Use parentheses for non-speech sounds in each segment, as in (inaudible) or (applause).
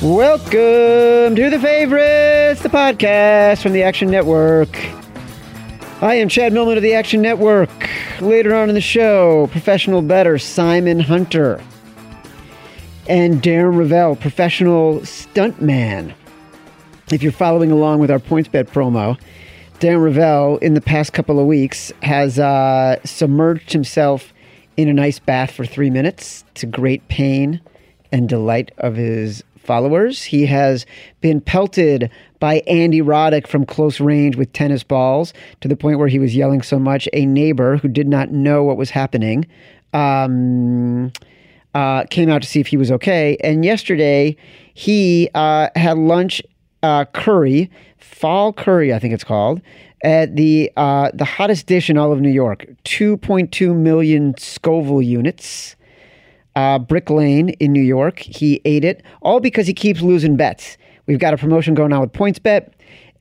Welcome to the favorites, the podcast from the Action Network. I am Chad Millman of the Action Network. Later on in the show, professional better Simon Hunter and Darren Rovell, professional stuntman. If you're following along with our PointsBet promo, Darren Rovell in the past couple of weeks has uh, submerged himself in an ice bath for three minutes to great pain and delight of his followers. He has been pelted by Andy Roddick from close range with tennis balls to the point where he was yelling so much a neighbor who did not know what was happening um, uh, came out to see if he was okay. And yesterday he uh, had lunch uh, curry, phaal curry, I think it's called. At the uh, the hottest dish in all of New York, 2.2 million Scoville units uh, Brick Lane in New York. He ate it, all because he keeps losing bets. We've got a promotion going on with PointsBet.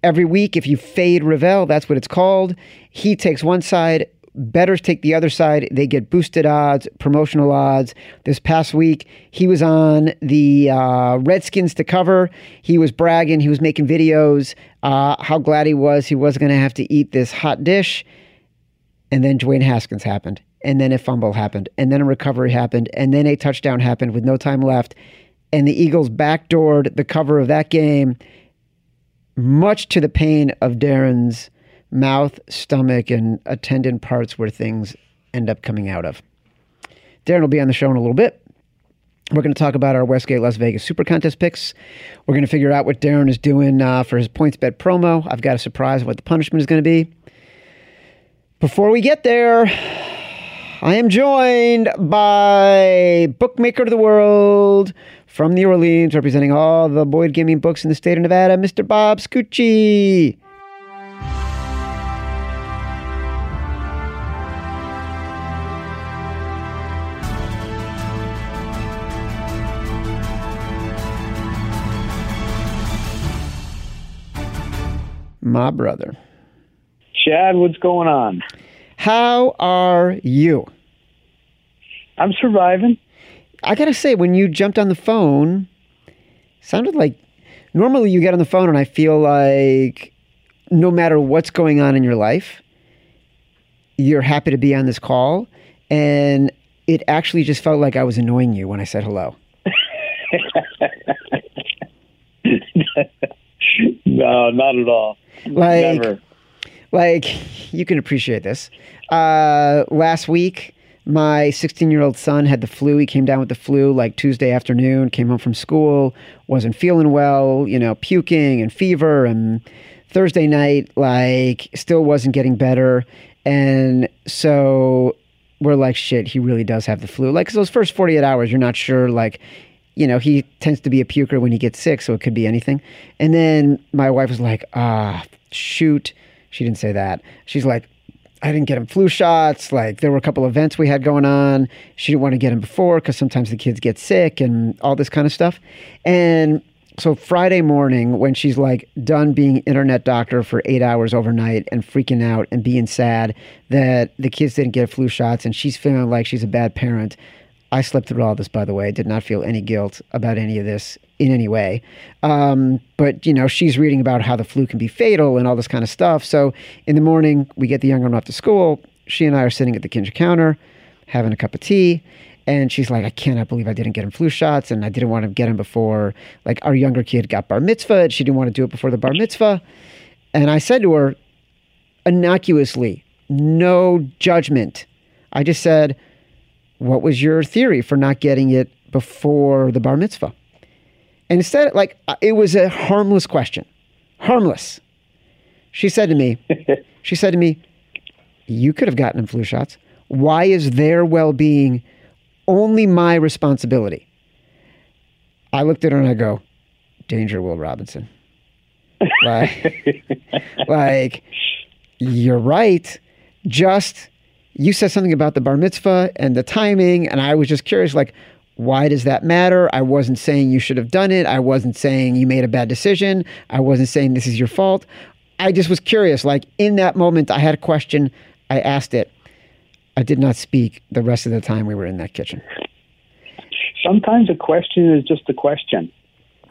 Every week, if you fade Rovell, that's what it's called. He takes one side, betters take the other side. They get boosted odds, promotional odds. This past week, he was on the uh, Redskins to cover. He was bragging, he was making videos, uh, how glad he was he wasn't going to have to eat this hot dish. And then Dwayne Haskins happened and then a fumble happened, and then a recovery happened, and then a touchdown happened with no time left. And the Eagles backdoored the cover of that game, much to the pain of Darren's mouth, stomach, and attendant parts where things end up coming out of. Darren will be on the show in a little bit. We're going to talk about our Westgate Las Vegas Super Contest picks. We're going to figure out what Darren is doing uh, for his points bet promo. I've got a surprise of what the punishment is going to be. Before we get there, I am joined by bookmaker of the world from New Orleans, representing all the Boyd Gaming books in the state of Nevada, Mr. Bob Scucci. My brother. Chad, what's going on? How are you? I'm surviving. I gotta say, when you jumped on the phone, sounded like normally you get on the phone and I feel like no matter what's going on in your life, you're happy to be on this call. And it actually just felt like I was annoying you when I said hello. (laughs) no, not at all. Like, Never. Like you can appreciate this. Uh, last week, my 16 year old son had the flu. He came down with the flu like Tuesday afternoon, came home from school, wasn't feeling well, you know, puking and fever. And Thursday night, like, still wasn't getting better. And so we're like, shit, he really does have the flu. Like, those first 48 hours, you're not sure, like, you know, he tends to be a puker when he gets sick, so it could be anything. And then my wife was like, ah, shoot. She didn't say that. She's like, I didn't get him flu shots. Like there were a couple events we had going on. She didn't want to get him before because sometimes the kids get sick and all this kind of stuff. And so Friday morning, when she's like done being internet doctor for eight hours overnight and freaking out and being sad that the kids didn't get flu shots and she's feeling like she's a bad parent, I slept through all this, by the way. I did not feel any guilt about any of this in any way. Um, but, you know, she's reading about how the flu can be fatal and all this kind of stuff. So in the morning, we get the younger one off to school. She and I are sitting at the kitchen counter having a cup of tea. And she's like, I cannot believe I didn't get him flu shots. And I didn't want to get him before, like, our younger kid got bar mitzvah. She didn't want to do it before the bar mitzvah. And I said to her, innocuously, no judgment. I just said, What was your theory for not getting it before the bar mitzvah? And instead, like, uh, it was a harmless question. Harmless. She said to me, (laughs) She said to me, You could have gotten them flu shots. Why is their well being only my responsibility? I looked at her and I go, Danger, Will Robinson. like, (laughs) like, you're right. Just, you said something about the bar mitzvah and the timing, and I was just curious, like, why does that matter? I wasn't saying you should have done it. I wasn't saying you made a bad decision. I wasn't saying this is your fault. I just was curious. Like, in that moment, I had a question. I asked it. I did not speak the rest of the time we were in that kitchen. Sometimes a question is just a question.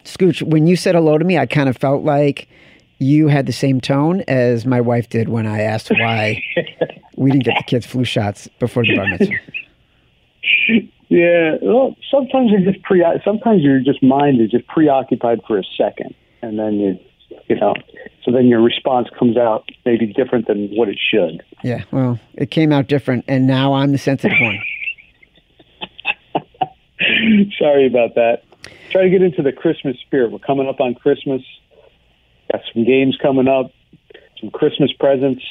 Scooch, when you said hello to me, I kind of felt like you had the same tone as my wife did when I asked why (laughs) we didn't get the kids flu shots before the bar mitzvah. (laughs) Yeah, well, sometimes you're just pre. Sometimes your just mind is just preoccupied for a second, and then you, you know, so then your response comes out maybe different than what it should. Yeah, well, it came out different, and now I'm the sensitive (laughs) one. Sorry about that. Try to get into the Christmas spirit. We're coming up on Christmas. Got some games coming up, some Christmas presents.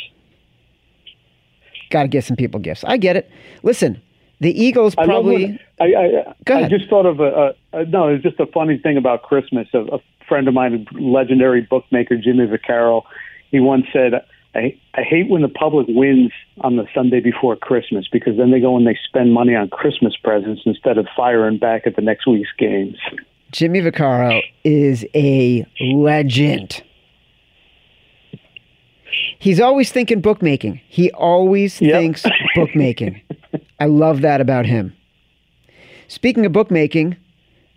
Got to get some people gifts. I get it. Listen, the Eagles probably. I, I, I, I just thought of a, a, a no. It's just a funny thing about Christmas. A, a friend of mine, a legendary bookmaker Jimmy Vaccaro, he once said, "I I hate when the public wins on the Sunday before Christmas because then they go and they spend money on Christmas presents instead of firing back at the next week's games." Jimmy Vaccaro is a legend. He's always thinking bookmaking. He always Yep. thinks bookmaking. (laughs) I love that about him. Speaking of bookmaking,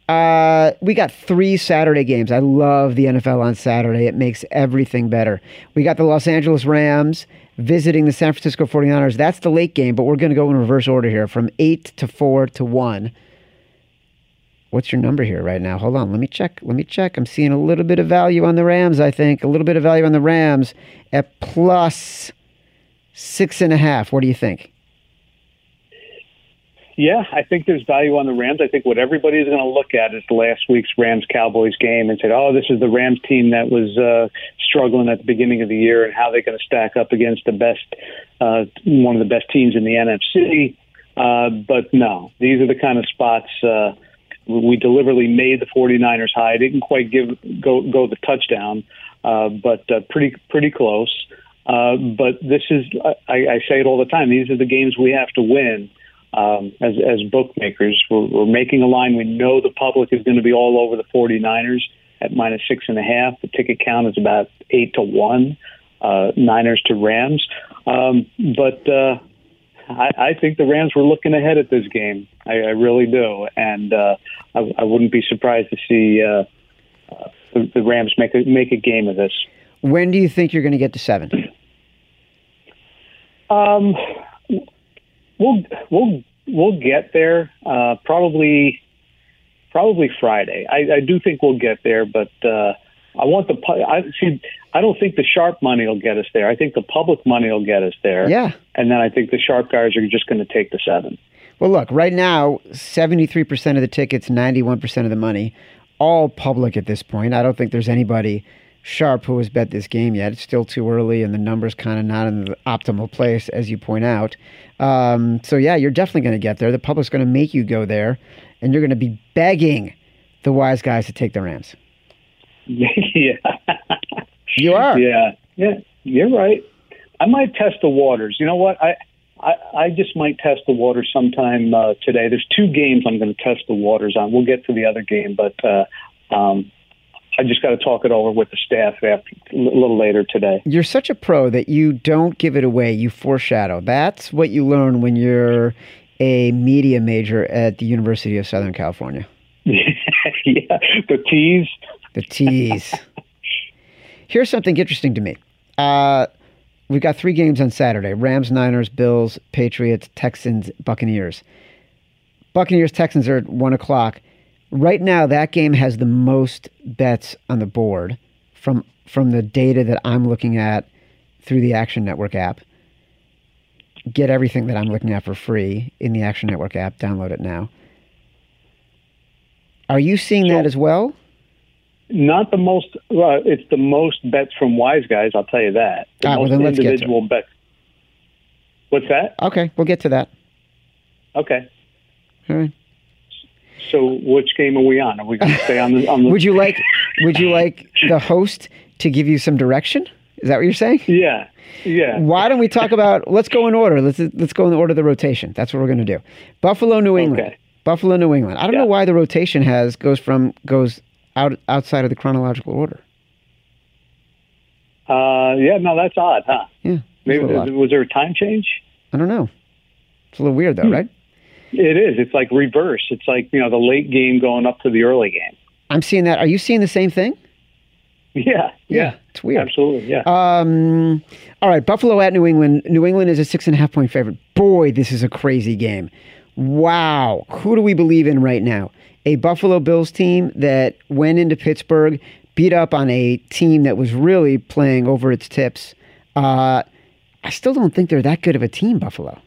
uh, we got three Saturday games. I love the NFL on Saturday. It makes everything better. We got the Los Angeles Rams visiting the San Francisco 49ers. That's the late game, but we're going to go in reverse order here from 8 to 4 to 1. What's your number here right now? Hold on. Let me check. Let me check. I'm seeing a little bit of value on the Rams, I think. A little bit of value on the Rams at plus six and a half. What do you think? Yeah, I think there's value on the Rams. I think what everybody's going to look at is last week's Rams Cowboys game and say, "Oh, this is the Rams team that was uh, struggling at the beginning of the year, and how they're going to stack up against the best, uh, one of the best teams in the NFC." Uh, but no, these are the kind of spots uh, we deliberately made the 49ers high. Didn't quite give go go the touchdown, uh, but uh, pretty pretty close. Uh, but this is I, I say it all the time. These are the games we have to win um, as, as bookmakers. We're, we're making a line. We know the public is going to be all over the 49ers at minus six and a half. The ticket count is about eight to one, uh, Niners to Rams. Um, but uh, I, I think the Rams were looking ahead at this game. I, I really do. And uh, I, I wouldn't be surprised to see uh, uh, the, the Rams make a, make a game of this. When do you think you're going to get to seven? Um, we'll we'll we'll get there. Uh, probably probably Friday. I, I do think we'll get there, but uh, I want the pu- I see. I don't think the sharp money will get us there. I think the public money will get us there. Yeah. and then I think the sharp guys are just going to take the seven. Well, look, right now, 73% of the tickets, 91% of the money, all public at this point. I don't think there's anybody sharp who has bet this game yet. It's still too early, and the number's kind of not in the optimal place, as you point out. Um, so, yeah, you're definitely going to get there. The public's going to make you go there, and you're going to be begging the wise guys to take the Rams. (laughs) yeah, You are. yeah, yeah. You're right. I might test the waters. You know what? I I, I just might test the water sometime uh, today. There's two games I'm going to test the waters on. We'll get to the other game, but uh, um, I just got to talk it over with the staff after a little later today. You're such a pro that you don't give it away. You foreshadow. That's what you learn when you're a media major at the University of Southern California. (laughs) yeah, the tease. The tease. (laughs) Here's something interesting to me. Uh, we've got three games on Saturday Rams, Niners, Bills, Patriots, Texans, Buccaneers. Buccaneers, Texans are at 1 o'clock. Right now, that game has the most bets on the board from, from the data that I'm looking at through the Action Network app. Get everything that I'm looking at for free in the Action Network app. Download it now. Are you seeing that as well? Not the most. Well, it's the most bets from wise guys. I'll tell you that. The well, most then let's get to it. individual bets. What's that? Okay, we'll get to that. Okay. All right. So, which game are we on? Are we going to stay on the? On the (laughs) Would you like (laughs) Would you like the host to give you some direction? Is that what you're saying? Yeah. Yeah. Why don't we talk about? Let's go in order. Let's let's go in the order of the rotation. That's what we're going to do. Buffalo, New England. Okay. Buffalo, New England. I don't Yeah. know why the rotation has goes from goes out outside of the chronological order. Uh, yeah. No, that's odd, huh? Yeah. Maybe that's a lot. was there a time change? I don't know. It's a little weird though, Hmm. right? It is. It's like reverse. It's like you know the late game going up to the early game. I'm seeing that. Are you seeing the same thing? Yeah. Yeah. It's weird. Absolutely. Yeah. Um, all right, Buffalo at New England. New England is a six and a half point favorite. Boy, this is a crazy game. Wow. Who do we believe in right now? A Buffalo Bills team that went into Pittsburgh, beat up on a team that was really playing over its tips. Uh, I still don't think they're that good of a team, Buffalo.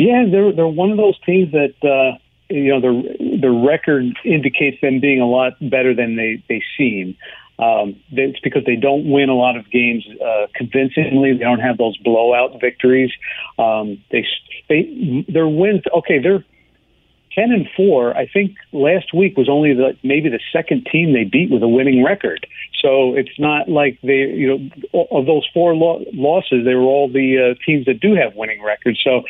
Yeah, they're they're one of those teams that uh, you know the the record indicates them being a lot better than they they seem. Um, it's because they don't win a lot of games uh, convincingly. They don't have those blowout victories. Um, they they their wins. Okay, they're ten and four. I think last week was only the maybe the second team they beat with a winning record. So it's not like they, you know, of those four lo- losses, they were all the uh, teams that do have winning records. So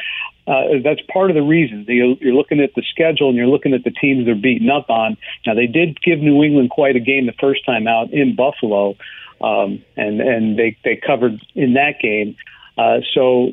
uh, that's part of the reason. You- You're looking at the schedule and you're looking at the teams they're beating up on. Now they did give New England quite a game the first time out in Buffalo, um, and and they they covered in that game. Uh, so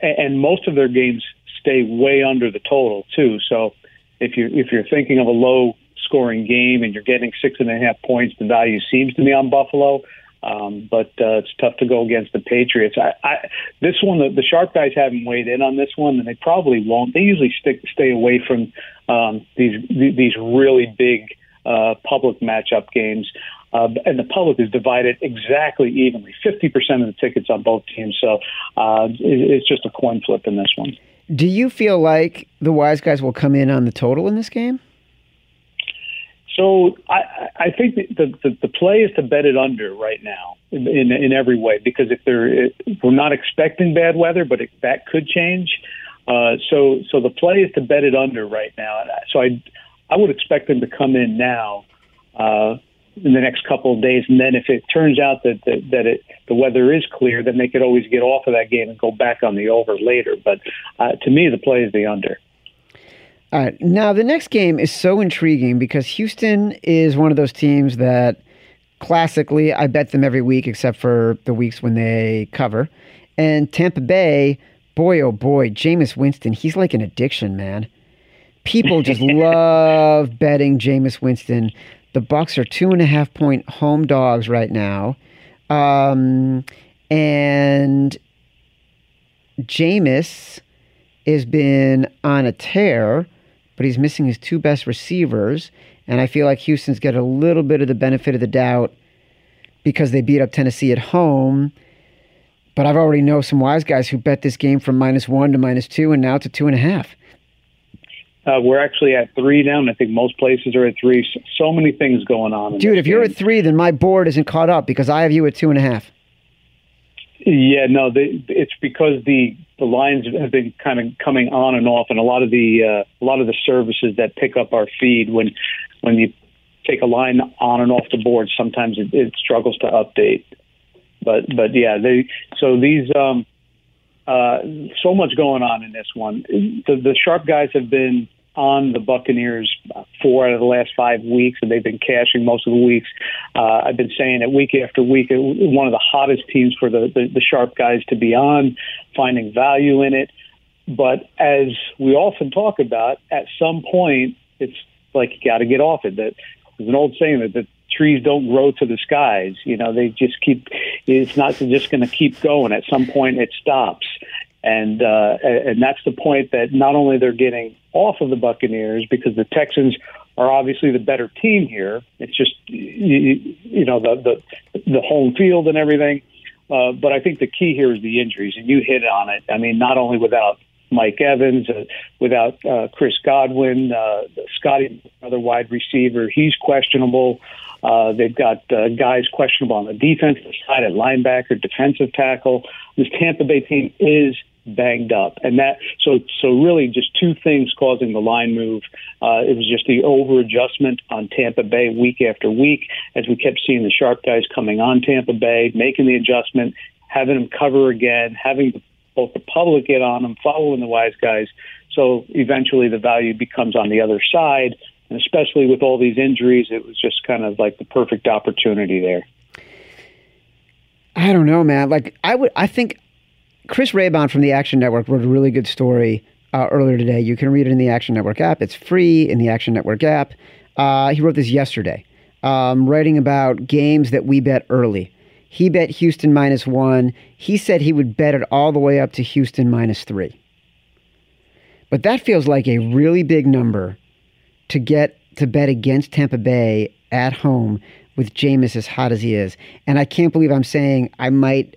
and most of their games stay way under the total too. So if you if you're thinking of a low scoring game and you're getting six and a half points, the value seems to be on Buffalo. Um, but uh, it's tough to go against the Patriots. I, I, this one, the, the sharp guys haven't weighed in on this one, and they probably won't. They usually stick stay away from um, these these really big uh, public matchup games. Uh, and the public is divided exactly evenly, 50% of the tickets on both teams. So uh, it, it's just a coin flip in this one. Do you feel like the wise guys will come in on the total in this game? So I, I think the, the the play is to bet it under right now in in, every way because if they're if we're not expecting bad weather, but it, that could change. Uh, so so the play is to bet it under right now. So I I would expect them to come in now uh, in the next couple of days, and then if it turns out that that, that it the weather is clear, then they could always get off of that game and go back on the over later. But uh, to me, the play is the under. All right. Now, the next game is so intriguing because Houston is one of those teams that classically I bet them every week except for the weeks when they cover. And Tampa Bay, boy, oh boy, Jameis Winston, he's like an addiction, man. People just (laughs) love betting Jameis Winston. The Bucks are two and a half point home dogs right now. Um, and Jameis has been on a tear, but he's missing his two best receivers. And I feel like Houston's got a little bit of the benefit of the doubt because they beat up Tennessee at home. But I've already know some wise guys who bet this game from minus one to minus two, and now a two and a half. Uh, we're actually at three now, and I think most places are at three. So, so many things going on. Dude, if you're at three, then my board isn't caught up because I have you at two and a half. yeah, no, they, it's because the the lines have been kind of coming on and off, and a lot of the uh, a lot of the services that pick up our feed when when you take a line on and off the board, sometimes it, it struggles to update. But but yeah, they so these um, uh, so much going on in this one. The, the sharp guys have been on the Buccaneers four out of the last five weeks, and they've been cashing most of the weeks. Uh, I've been saying that week after week. One of the hottest teams for the, the, the sharp guys to be on, finding value in it. But as we often talk about, at some point, it's like you got to get off it. That there's an old saying that the trees don't grow to the skies. You know, they just keep. It's not just going to keep going. At some point, it stops, and uh, and that's the point that not only they're getting off of the Buccaneers because the Texans are obviously the better team here. It's just you, you know the the the home field and everything. Uh, but I think the key here is the injuries, and you hit on it. I mean, not only without Mike Evans, uh, without uh, Chris Godwin, uh, Scotty, another wide receiver, he's questionable. Uh, they've got uh, guys questionable on the defensive side at linebacker, defensive tackle. This Tampa Bay team is banged up, and that so so really just two things causing the line move. Uh, it was just the over adjustment on Tampa Bay week after week, as we kept seeing the sharp guys coming on Tampa Bay, making the adjustment, having them cover again, having both the public get on them, following the wise guys. So eventually, the value becomes on the other side, and especially with all these injuries, it was just kind of like the perfect opportunity there. I don't know, man. Like I would, I think Chris Raybon from the Action Network wrote a really good story uh, earlier today. You can read it in the Action Network app. It's free in the Action Network app. Uh, he wrote this yesterday, um, writing about games that we bet early. He bet Houston minus one. He said he would bet it all the way up to Houston minus three. But that feels like a really big number to get to bet against Tampa Bay at home with Jameis as hot as he is. And I can't believe I'm saying I might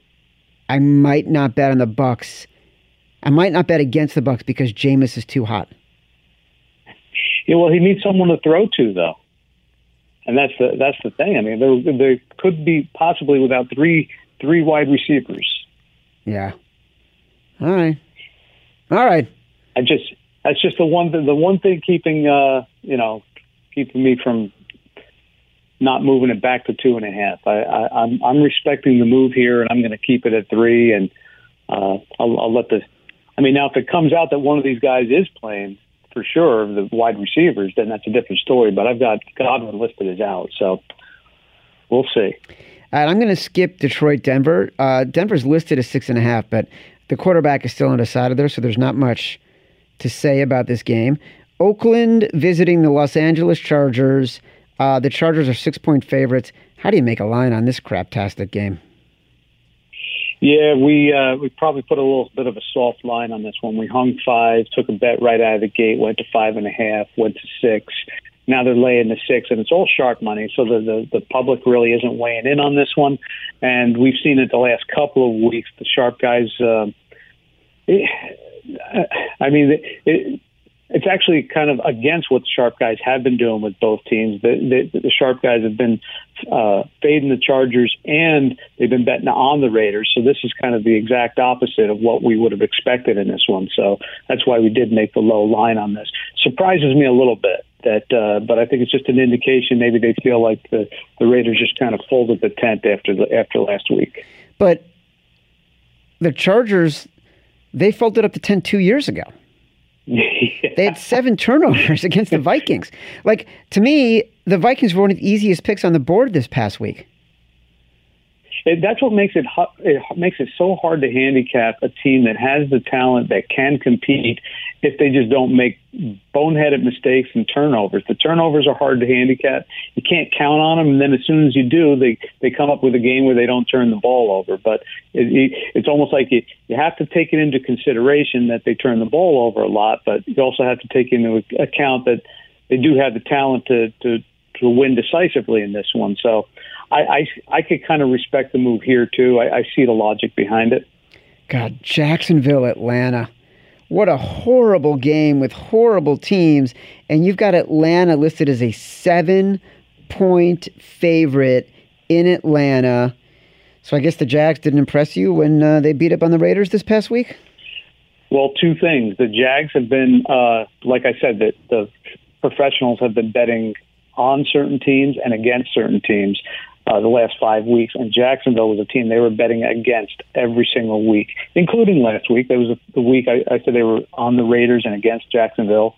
I might not bet on the Bucks. I might not bet against the Bucks because Jameis is too hot. Yeah, well, he needs someone to throw to, though, and that's the that's the thing. I mean, there there could be possibly without three three wide receivers. Yeah. All right. All right. I just that's just the one the one thing keeping uh you know keeping me from not moving it back to two and a half. I, I, I'm I'm respecting the move here, and I'm going to keep it at three. And uh, I'll, I'll let the. I mean, now if it comes out that one of these guys is playing for sure, the wide receivers, then that's a different story. But I've got Godwin listed as out, so we'll see. And I'm going to skip Detroit, Denver. Uh, Denver's listed as six and a half, but the quarterback is still undecided there, so there's not much to say about this game. Oakland visiting the Los Angeles Chargers. Uh, the Chargers are six point favorites. How do you make a line on this craptastic game? Yeah, we uh, we probably put a little bit of a soft line on this one. We hung five, took a bet right out of the gate, went to five and a half, went to six. Now they're laying the six, and it's all sharp money. So the, the the public really isn't weighing in on this one, and we've seen it the last couple of weeks. The sharp guys. Uh, I mean, it, it, it's actually kind of against what the sharp guys have been doing with both teams. The, the, the sharp guys have been uh, fading the Chargers and they've been betting on the Raiders. So this is kind of the exact opposite of what we would have expected in this one. So that's why we did make the low line on this. Surprises me a little bit that, uh, but I think it's just an indication maybe they feel like the, the Raiders just kind of folded the tent after the after last week. But the Chargers, they folded up to tent two years ago. (laughs) They had seven turnovers (laughs) against the Vikings. Like to me, the Vikings were one of the easiest picks on the board this past week. It, that's what makes it it makes it so hard to handicap a team that has the talent that can compete if they just don't make boneheaded mistakes and turnovers. The turnovers are hard to handicap. You can't count on them, and then as soon as you do, they they come up with a game where they don't turn the ball over. But it, it, it's almost like you you have to take it into consideration that they turn the ball over a lot, but you also have to take into account that they do have the talent to to to win decisively in this one. So I, I, I could kind of respect the move here too. I, I see the logic behind it. God, Jacksonville, Atlanta. What a horrible game with horrible teams. And you've got Atlanta listed as a seven point favorite in Atlanta. So I guess the Jags didn't impress you when uh, they beat up on the Raiders this past week? Well, two things. The Jags have been, uh, like I said, that the professionals have been betting on certain teams and against certain teams uh, the last five weeks. And Jacksonville was a team they were betting against every single week, including last week. That was the week I, I said they were on the Raiders and against Jacksonville.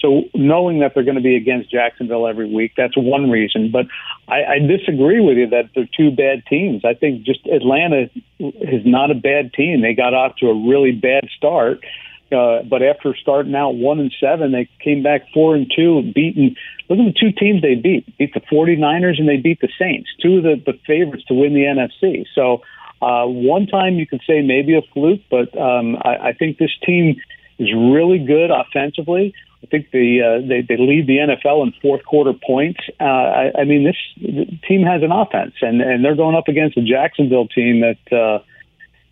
So knowing that they're going to be against Jacksonville every week, that's one reason. But I, I disagree with you that they're two bad teams. I think just Atlanta is not a bad team. They got off to a really bad start. Uh, but after starting out one and seven, they came back four and two beaten Look at the two teams they beat. Beat the 49ers and they beat the Saints, two of the, the favorites to win the NFC. So uh, one time you could say maybe a fluke, but um, I, I think this team is really good offensively. I think the, uh, they, they lead the NFL in fourth quarter points. Uh, I, I mean, this team has an offense, and, and they're going up against a Jacksonville team that uh,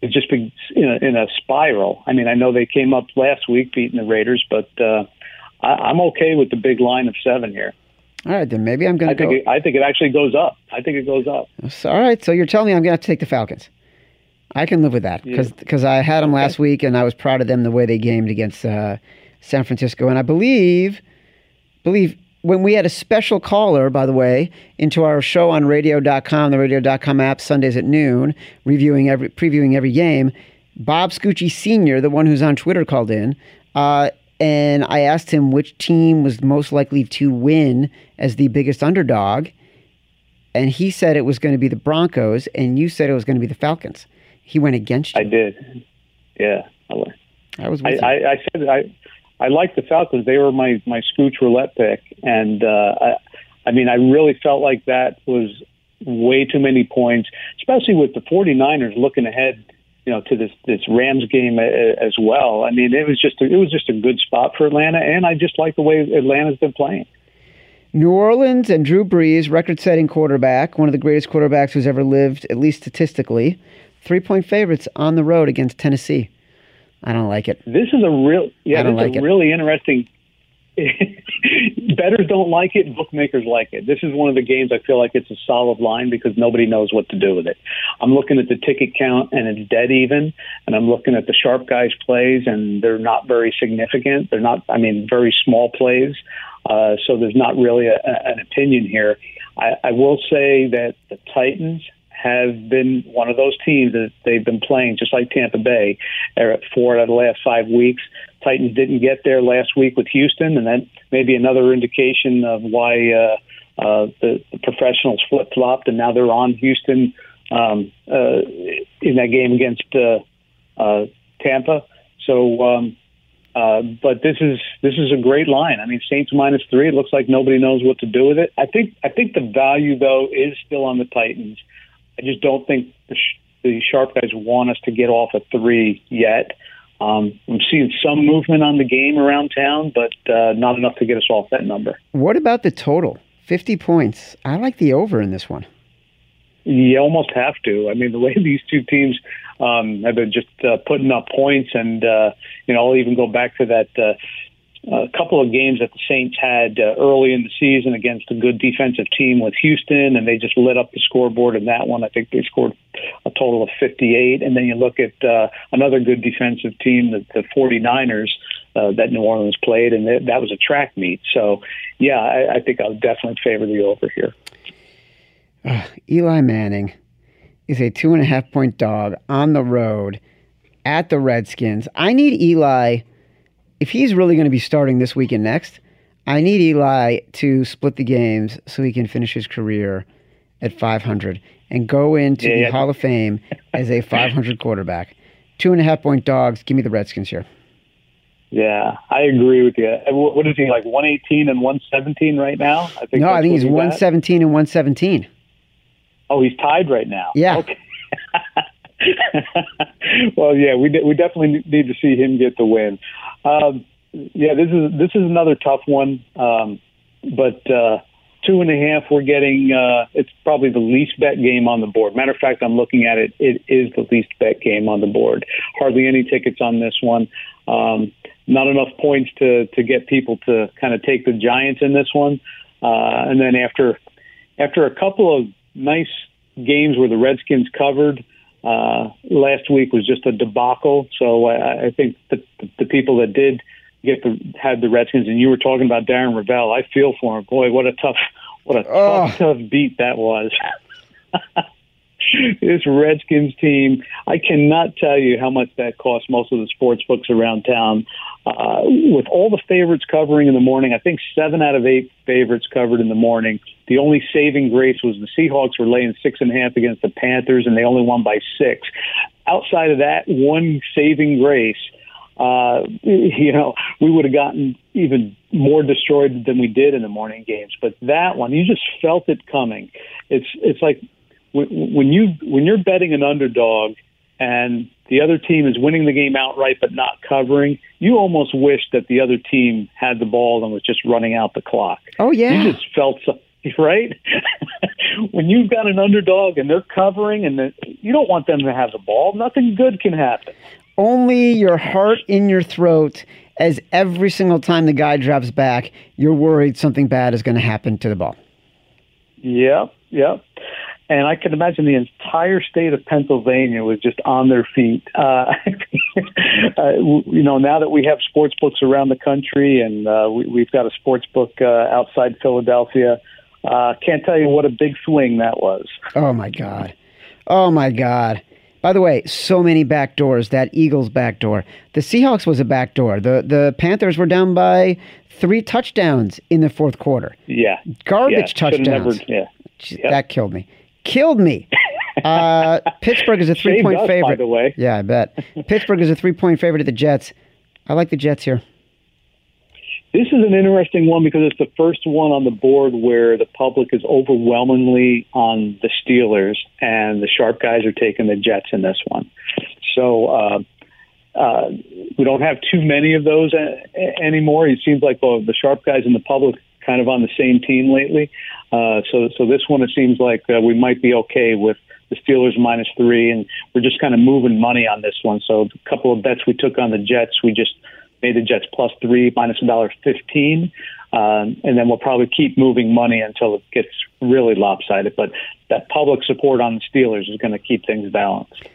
has just been in a, in a spiral. I mean, I know they came up last week beating the Raiders, but uh, I, I'm okay with the big line of seven here. All right, then maybe I'm going to go. it, I think it actually goes up. I think it goes up. All right, so you're telling me I'm going to have to take the Falcons. I can live with that because I had them last week and I was proud of them the way they gamed against uh, San Francisco. And I believe, believe when we had a special caller, by the way, into our show on radio.com, the radio.com app, Sundays at noon, reviewing every, previewing every game, Bob Scucci Sr., the one who's on Twitter, called in. Uh, and I asked him which team was most likely to win as the biggest underdog. And he said it was going to be the Broncos, and you said it was going to be the Falcons. He went against you. I did. Yeah. I was. I, I, I said I I liked the Falcons. They were my my scooch roulette pick, and uh, I, I mean I really felt like that was way too many points, especially with the 49ers looking ahead you know to this this Rams game as well. I mean, it was just a, it was just a good spot for Atlanta, and I just like the way Atlanta's been playing. New Orleans and Drew Brees, record-setting quarterback, one of the greatest quarterbacks who's ever lived, at least statistically, three-point favorites on the road against Tennessee. I don't like it. This is a real yeah, this like is a it. really interesting (laughs) betters don't like it, bookmakers like it. This is one of the games I feel like it's a solid line because nobody knows what to do with it. I'm looking at the ticket count and it's dead even, and I'm looking at the sharp guys plays and they're not very significant. They're not, I mean, very small plays. Uh, so there's not really a, a, an opinion here. I, I will say that the Titans have been one of those teams that they've been playing just like Tampa Bay. They're at four out of the last five weeks. Titans didn't get there last week with Houston, and that may be another indication of why uh, uh, the, the professionals flip flopped, and now they're on Houston um, uh, in that game against uh, uh, Tampa. So, um, uh, but this is this is a great line. I mean, Saints minus three. It looks like nobody knows what to do with it. I think I think the value though is still on the Titans. I just don't think the, sh- the sharp guys want us to get off a three yet. Um, I'm seeing some movement on the game around town, but uh, not enough to get us off that number. What about the total? 50 points. I like the over in this one. You almost have to. I mean, the way (laughs) these two teams um, have been just uh, putting up points, and uh, you know, I'll even go back to that uh, a couple of games that the Saints had uh, early in the season against a good defensive team with Houston, and they just lit up the scoreboard in that one. I think they scored a total of 58. And then you look at uh, another good defensive team, the, the 49ers, uh, that New Orleans played, and that, that was a track meet. So, yeah, I, I think I'll definitely favor the over here. Uh, Eli Manning is a two and a half point dog on the road at the Redskins. I need Eli if he's really going to be starting this week and next, I need Eli to split the games so he can finish his career at 500 and go into Yeah, the yeah. Hall of Fame as a 500 quarterback. Two and a half point dogs. Give me the Redskins here. Yeah, I agree with you. What is he like? 118 and 117 right now? I think. No, I think he's at. 117 and 117. Oh, he's tied right now. Yeah. Okay. (laughs) well, yeah, we de- we definitely need to see him get the win. Um, yeah, this is this is another tough one, um, but uh, two and a half. We're getting. Uh, it's probably the least bet game on the board. Matter of fact, I'm looking at it. It is the least bet game on the board. Hardly any tickets on this one. Um, not enough points to to get people to kind of take the Giants in this one. Uh, and then after after a couple of nice games where the Redskins covered. Uh, last week was just a debacle. So I, I think the, the people that did get the had the Redskins, and you were talking about Darren Rovell. I feel for him. Boy, what a tough, what a Oh. tough, tough beat that was. (laughs) this Redskins team, I cannot tell you how much that cost most of the sports books around town. Uh, with all the favorites covering in the morning, I think seven out of eight favorites covered in the morning. The only saving grace was the Seahawks were laying six and a half against the Panthers, and they only won by six. Outside of that, one saving grace uh, (laughs) you know, we would have gotten even more destroyed than we did in the morning games. But that one, you just felt it coming. It's it's like when, when you when you're betting an underdog and the other team is winning the game outright but not covering, you almost wish that the other team had the ball and was just running out the clock. Oh, yeah. You just felt so, (laughs) right (laughs) when you've got an underdog and they're covering and the, you don't want them to have the ball. Nothing good can happen. Only your heart in your throat as every single time the guy drops back, you're worried something bad is going to happen to the ball. Yep, yep. And I can imagine the entire state of Pennsylvania was just on their feet. Uh, (laughs) uh, you know, now that we have sports books around the country and uh, we, we've got a sports book uh, outside Philadelphia, uh, can't tell you what a big swing that was. Oh my god! Oh my god! By the way, so many back doors. That Eagles back door. The Seahawks was a back door. The the Panthers were down by three touchdowns in the fourth quarter. Yeah, Garbage yeah. touchdowns. Never, yeah, Jeez, Yep. That killed me. Killed me. Uh, (laughs) Pittsburgh is a three point favorite. by the way. Yeah, I bet. Pittsburgh is a three point favorite of the Jets. I like the Jets here. This is an interesting one because it's the first one on the board where the public is overwhelmingly on the Steelers, and the sharp guys are taking the Jets in this one. So uh, uh, we don't have too many of those a- a- anymore. It seems like well, the sharp guys and the public kind of on the same team lately. Uh, so, so this one it seems like uh, we might be okay with the Steelers minus three, and we're just kind of moving money on this one. So a couple of bets we took on the Jets, we just made the Jets plus three, minus a dollar fifteen, um, and then we'll probably keep moving money until it gets really lopsided. But that public support on the Steelers is going to keep things balanced.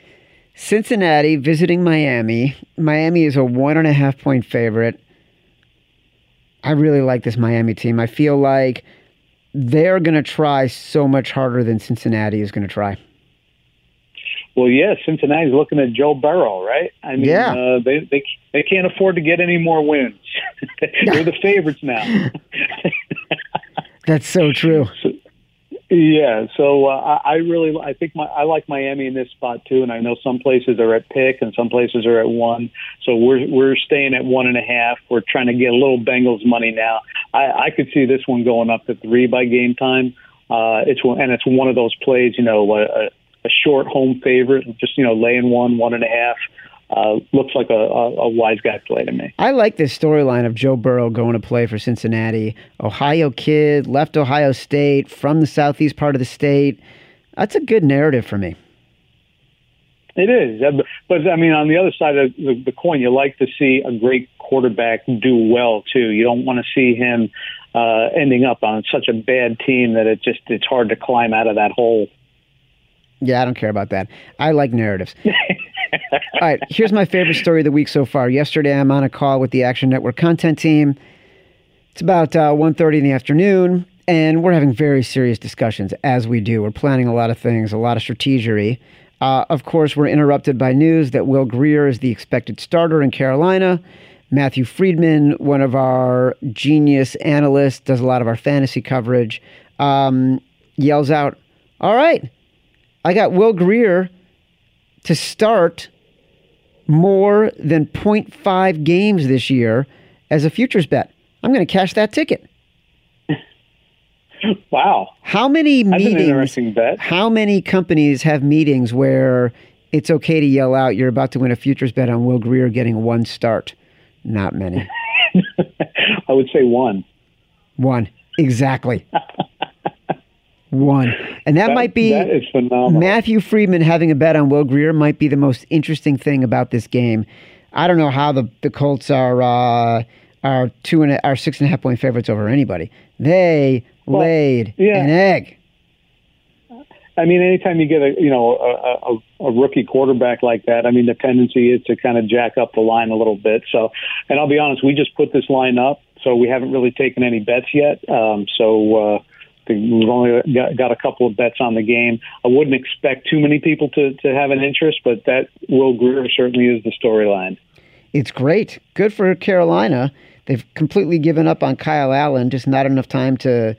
Cincinnati visiting Miami. Miami is a one and a half point favorite. I really like this Miami team. I feel like they're going to try so much harder than Cincinnati is going to try. Well, yeah, Cincinnati's looking at Joe Burrow, right? I mean, Yeah. uh, they they they can't afford to get any more wins. (laughs) They're the (laughs) favorites now. That's so true. Yeah, so uh, I really I think my I like Miami in this spot too, and I know some places are at pick and some places are at one. So we're we're staying at one and a half. We're trying to get a little Bengals money now. I, I could see this one going up to three by game time. Uh, it's and it's one of those plays, you know, a, a short home favorite, just you know, laying one one and a half. Looks like a, a, a wise guy play to me. I like this storyline of Joe Burrow going to play for Cincinnati. Ohio kid, left Ohio State, from the southeast part of the state. That's a good narrative for me. It is, Uh, but- I mean, on the other side of the, the coin, you like to see a great quarterback do well too. You don't want to see him uh, ending up on such a bad team that it just it's hard to climb out of that hole. Yeah, I don't care about that. I like narratives. (laughs) All right, here's my favorite story of the week so far. Yesterday, I'm on a call with the Action Network content team. It's about uh, 1.30 in the afternoon, and we're having very serious discussions, as we do. We're planning a lot of things, a lot of strategery. Uh, of course, we're interrupted by news that Will Grier is the expected starter in Carolina. Matthew Freedman, one of our genius analysts, does a lot of our fantasy coverage, um, yells out, All right, I got Will Grier to start more than 0.5 games this year as a futures bet. I'm going to cash that ticket. (laughs) Wow, How many that's an meetings? interesting bet. How many companies have meetings where it's okay to yell out you're about to win a futures bet on Will Grier getting one start? Not many. (laughs) I would say one. One. Exactly. (laughs) One. And that, That- might be that is phenomenal. Matthew Freedman having a bet on Will Grier might be the most interesting thing about this game. I don't know how the, the Colts are uh, are two and a, are six and a half point favorites over anybody. They laid yeah. an egg. I mean, anytime you get a you know a, a, a rookie quarterback like that, I mean, the tendency is to kind of jack up the line a little bit. So, and I'll be honest, we just put this line up, so we haven't really taken any bets yet. Um, so uh, we've only got, got a couple of bets on the game. I wouldn't expect too many people to to have an interest, but that Will Grier certainly is the storyline. It's great. Good for Carolina. They've completely given up on Kyle Allen. Just not enough time to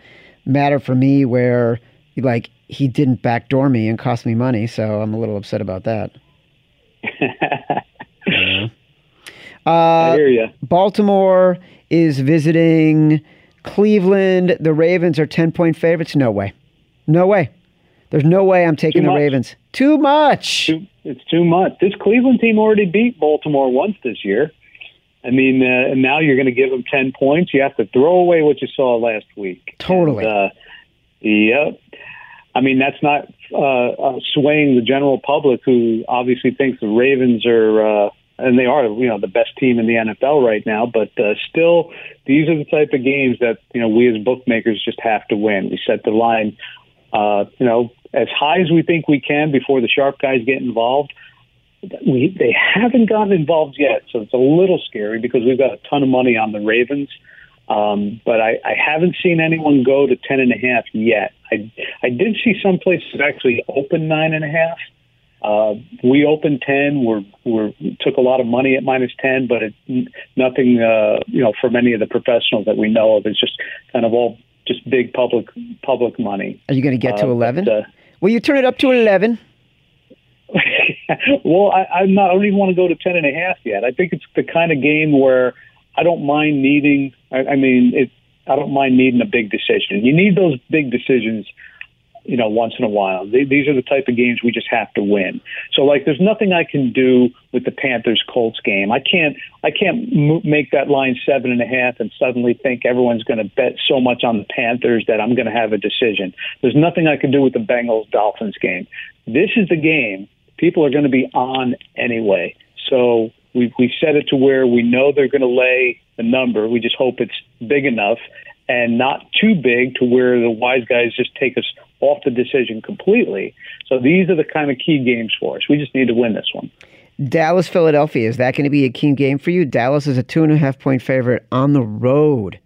matter for me where like he didn't backdoor me and cost me money. So I'm a little upset about that. Yeah. (laughs) I Uh, hear you. Baltimore is visiting Cleveland. The Ravens are 10 point favorites. No way. No way. There's no way I'm taking the. Ravens. Too much. It's too much. This Cleveland team already beat Baltimore once this year. I mean, uh, and now you're going to give them ten points. You have to throw away what you saw last week. Totally. And, uh, yep. I mean, that's not uh, uh, swaying the general public, who obviously thinks the Ravens are uh, and they are you know the best team in the NFL right now. But uh, still, these are the type of games that you know we as bookmakers just have to win. We set the line, uh, you know, as high as we think we can before the sharp guys get involved. We they haven't gotten involved yet, so it's a little scary because we've got a ton of money on the Ravens. Um, but I, I haven't seen anyone go to ten and a half yet. I I did see some places actually open nine and a half. We opened ten. We're we're took a lot of money at minus ten, but it, nothing. Uh, you know, from any of the professionals that we know of, it's just kind of all just big public public money. Are you going to get to Uh, eleven? uh, Will you turn it up to eleven? (laughs) well, I, I'm not. I don't even want to go to ten and a half yet. I think it's the kind of game where I don't mind needing. I, I mean, it. I don't mind needing a big decision. You need those big decisions, you know, once in a while. These are the type of games we just have to win. So, like, there's nothing I can do with the Panthers Colts game. I can't. I can't make that line seven and a half and suddenly think everyone's going to bet so much on the Panthers that I'm going to have a decision. There's nothing I can do with the Bengals Dolphins game. This is the game people are going to be on anyway. So we we set it to where we know they're going to lay the number. We just hope it's big enough and not too big to where the wise guys just take us off the decision completely. So these are the kind of key games for us. We just need to win this one. Dallas, Philadelphia. Is that going to be a key game for you? Dallas is a two and a half point favorite on the road.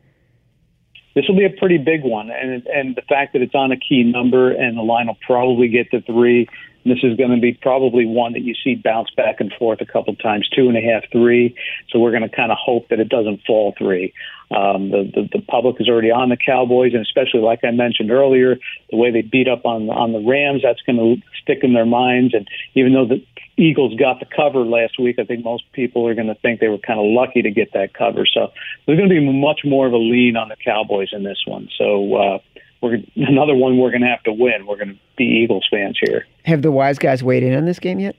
This will be a pretty big one, and and the fact that it's on a key number and the line will probably get to three. This is going to be probably one that you see bounce back and forth a couple times, two and a half, three. So we're going to kind of hope that it doesn't fall three. Um, the, the the public is already on the Cowboys, and especially like I mentioned earlier, the way they beat up on on the Rams, that's going to stick in their minds. And even though the Eagles got the cover last week, I think most people are going to think they were kind of lucky to get that cover. So there's going to be much more of a lean on the Cowboys in this one. So. uh we're (laughs) another one we're going to have to win. We're going to be Eagles fans here. Have the wise guys weighed in on this game yet?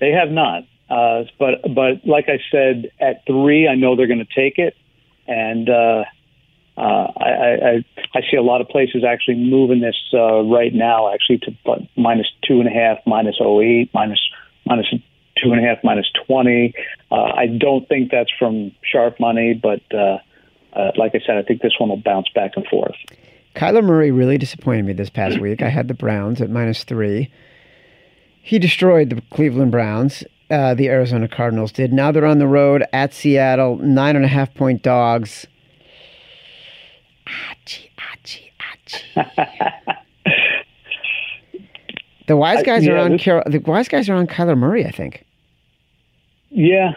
They have not, uh, but but like I said, at three, I know they're going to take it, and uh, uh, I, I I see a lot of places actually moving this uh, right now, actually to but minus two and a half, minus oh eight, minus minus two and a half, minus twenty. Uh, I don't think that's from sharp money, but uh, uh, like I said, I think this one will bounce back and forth. Kyler Murray really disappointed me this past week. I had the Browns at minus three. He destroyed the Cleveland Browns. Uh, the Arizona Cardinals did. Now they're on the road at Seattle, nine and a half point dogs. Achie, achie, achie. (laughs) the wise guys I- are on. this- the wise guys are on Kyler Murray. I think. Yeah,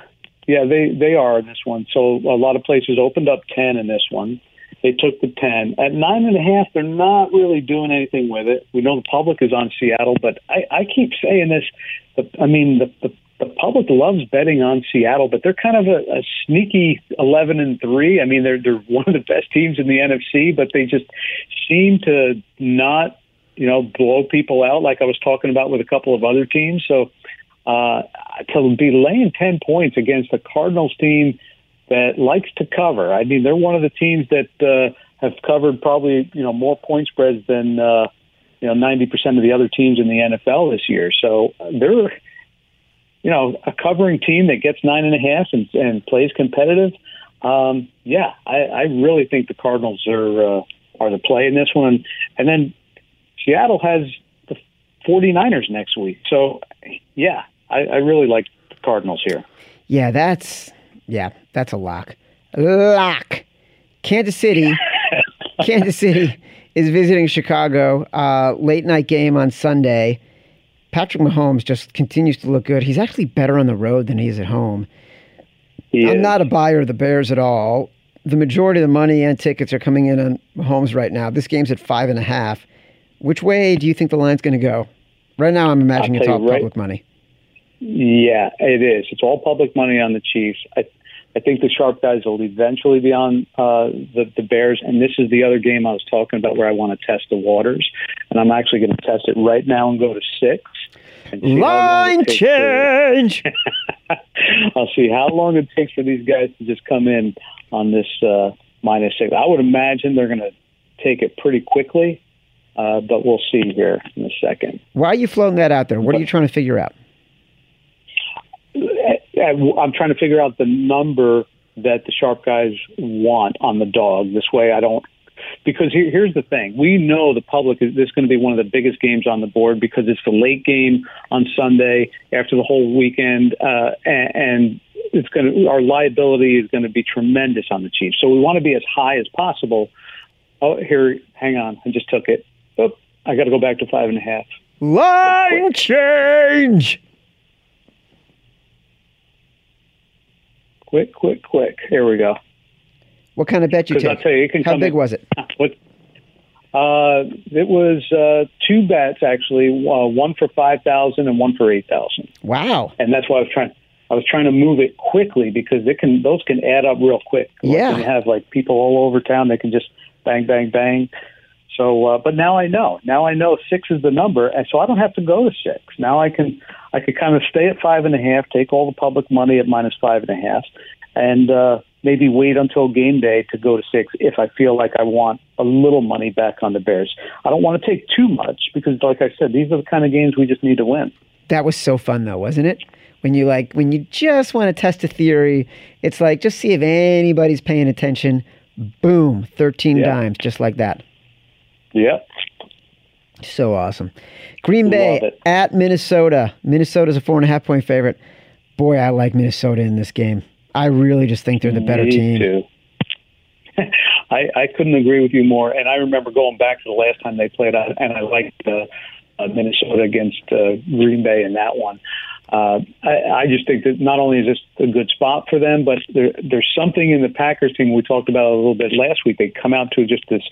yeah, they they are in this one. So a lot of places opened up ten in this one. They took the ten at nine and a half. They're not really doing anything with it. We know the public is on Seattle, but I, I keep saying this. The, I mean, the, the the public loves betting on Seattle, but they're kind of a, a sneaky eleven and three. I mean, they're they're one of the best teams in the NFC, but they just seem to not, you know, blow people out like I was talking about with a couple of other teams. So uh, to be laying 10 points against the Cardinals team that likes to cover. I mean, they're one of the teams that uh, have covered probably, you know, more point spreads than, uh, you know, 90% of the other teams in the NFL this year. So uh, they're, you know, a covering team that gets nine and a half and, and plays competitive. Um, yeah, I, I really think the Cardinals are, uh, are the play in this one. And then Seattle has the 49ers next week. So, yeah, I, I really like the Cardinals here. Yeah, that's yeah, that's a lock. Lock. Kansas City. (laughs) Kansas City is visiting Chicago. Uh, late night game on Sunday. Patrick Mahomes just continues to look good. He's actually better on the road than he is at home. He I'm is. not a buyer of the Bears at all. The majority of the money and tickets are coming in on Mahomes right now. This game's at five and a half. Which way do you think the line's going to go? Right now, I'm imagining it's all public money. Yeah, it is. It's all public money on the Chiefs. I, I think the sharp guys will eventually be on uh, the the Bears, and this is the other game I was talking about where I want to test the waters, and I'm actually going to test it right now and go to six. and see how long Line it takes for- change. (laughs) I'll see how long it takes for these guys to just come in on this uh, minus six. I would imagine they're going to take it pretty quickly, uh, but we'll see here in a second. Why are you floating that out there? What are you trying to figure out? I'm trying to figure out the number that the sharp guys want on the dog. This way, I don't. Because here, here's the thing: we know the public is this is going to be one of the biggest games on the board because it's the late game on Sunday after the whole weekend, uh, and, and it's going to our liability is going to be tremendous on the Chiefs. So we want to be as high as possible. Oh, here, hang on, I just took it. Oh, I got to go back to five and a half. Line change. Quick, quick, quick. Here we go. What kind of bet you Because I'll tell you, it can How big in- was it? (laughs) What? Uh, it was uh, two bets actually, uh, one for five thousand and one for eight thousand, Wow. and that's why I was trying. I was trying to move it quickly because it can; those can add up real quick. Like, Yeah. you have like people all over town, they can just bang, bang, bang. So, uh, but now I know. Now I know six is the number, and so I don't have to go to six. Now I can, I could kind of stay at five and a half, take all the public money at minus five and a half, and uh, maybe wait until game day to go to six if I feel like I want a little money back on the Bears. I don't want to take too much because, like I said, these are the kind of games we just need to win. That was so fun though, wasn't it? When you like when you just want to test a theory, it's like just see if anybody's paying attention. Boom, 13 Yeah. dimes just like that. Yep. So awesome. Green Bay at Minnesota. Minnesota's a four and a half point favorite. Boy, I like Minnesota in this game. I really just think they're the better Me team. Too. (laughs) I, I couldn't agree with you more. And I remember going back to the last time they played, and I liked uh, uh, Minnesota against uh, Green Bay in that one. Uh, I, I just think that not only is this a good spot for them, but there, there's something in the Packers team we talked about a little bit last week. They come out to just this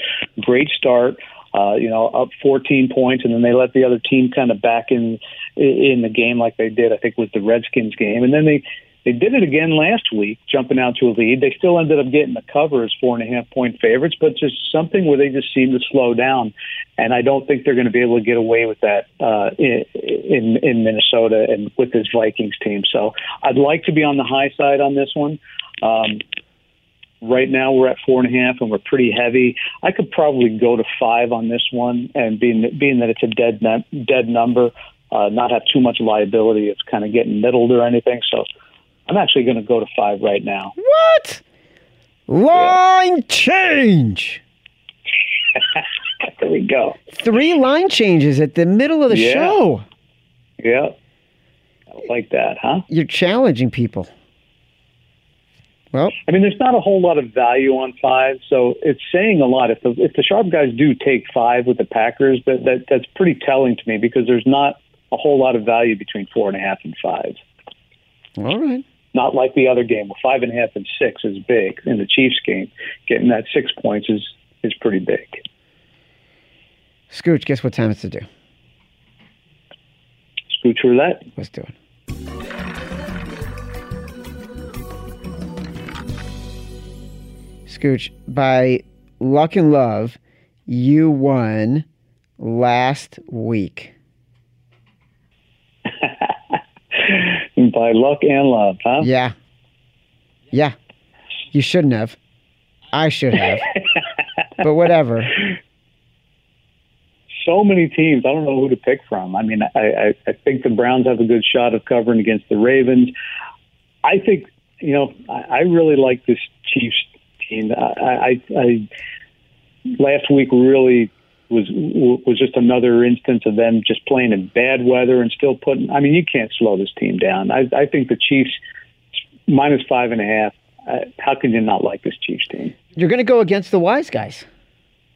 great start, uh, you know, up 14 points, and then they let the other team kind of back in in the game like they did. I think with the Redskins game, and then they they did it again last week, jumping out to a lead. They still ended up getting the cover as four and a half point favorites, but just something where they just seem to slow down. And I don't think they're going to be able to get away with that uh, in, in in Minnesota and with this Vikings team. So I'd like to be on the high side on this one. Um, right now we're at four and a half, and we're pretty heavy. I could probably go to five on this one, and being being that it's a dead dead number, uh, not have too much liability. It's kind of getting middled or anything. So I'm actually going to go to five right now. What? Line change. (laughs) There we go. Three line changes at the middle of the Yeah. show. Yeah, I like that, huh? You're challenging people. Well, I mean, there's not a whole lot of value on five, so it's saying a lot. If the if the sharp guys do take five with the Packers, that, that that's pretty telling to me because there's not a whole lot of value between four and a half and five. all right. Not like the other game where five and a half and six is big. In the Chiefs game, getting that six points is is pretty big. Scooch, guess what time it's to do? Scooch roulette. Let's do it. Scooch, by luck and love, you won last week. By luck and love, huh? Yeah. Yeah. You shouldn't have. I should have. (laughs) but whatever. so many teams. I don't know who to pick from. I mean, I, I, I think the Browns have a good shot of covering against the Ravens. I think, you know, I, I really like this Chiefs team. I, I, I last week really was was just another instance of them just playing in bad weather and still putting. I mean, you can't slow this team down. I, I think the Chiefs minus five and a half. Uh, how can you not like this Chiefs team? You're going to go against the wise guys.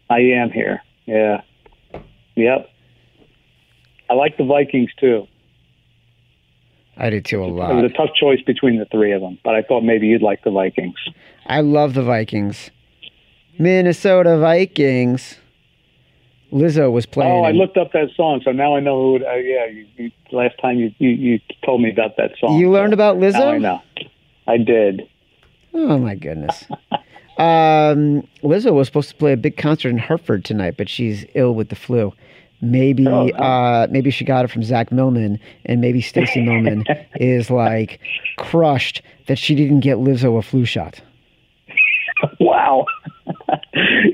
I am here. Yeah. Yep. I like the Vikings too. I do too a lot. It was a tough choice between the three of them, but I thought maybe you'd like the Vikings. I love the Vikings. Minnesota Vikings. Lizzo was playing. Oh, I looked up that song, so now I know who. It, uh, yeah, you, you, last time you, you you told me about that song. You learned so about Lizzo? Now I know. I did. Oh my goodness. (laughs) um, Lizzo was supposed to play a big concert in Hartford tonight, but she's ill with the flu. Maybe Oh, no. uh, maybe she got it from Zach Millman, and maybe Stacy Millman (laughs) is like crushed that she didn't get Lizzo a flu shot. (laughs) Wow.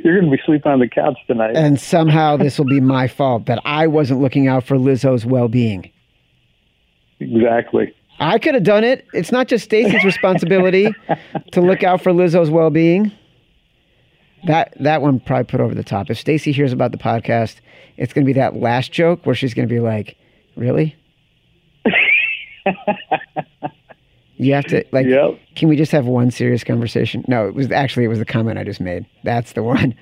You're going to be sleeping on the couch tonight. And somehow this will be my fault that I wasn't looking out for Lizzo's well being. exactly. I could have done it. It's not just Stacy's responsibility (laughs) to look out for Lizzo's well-being. That that one probably put over the top. If Stacy hears about the podcast, it's going to be that last joke where she's going to be like, "Really?" (laughs) you have to like. Yep. Can we just have one serious conversation? No, it was actually it was the comment I just made. That's the one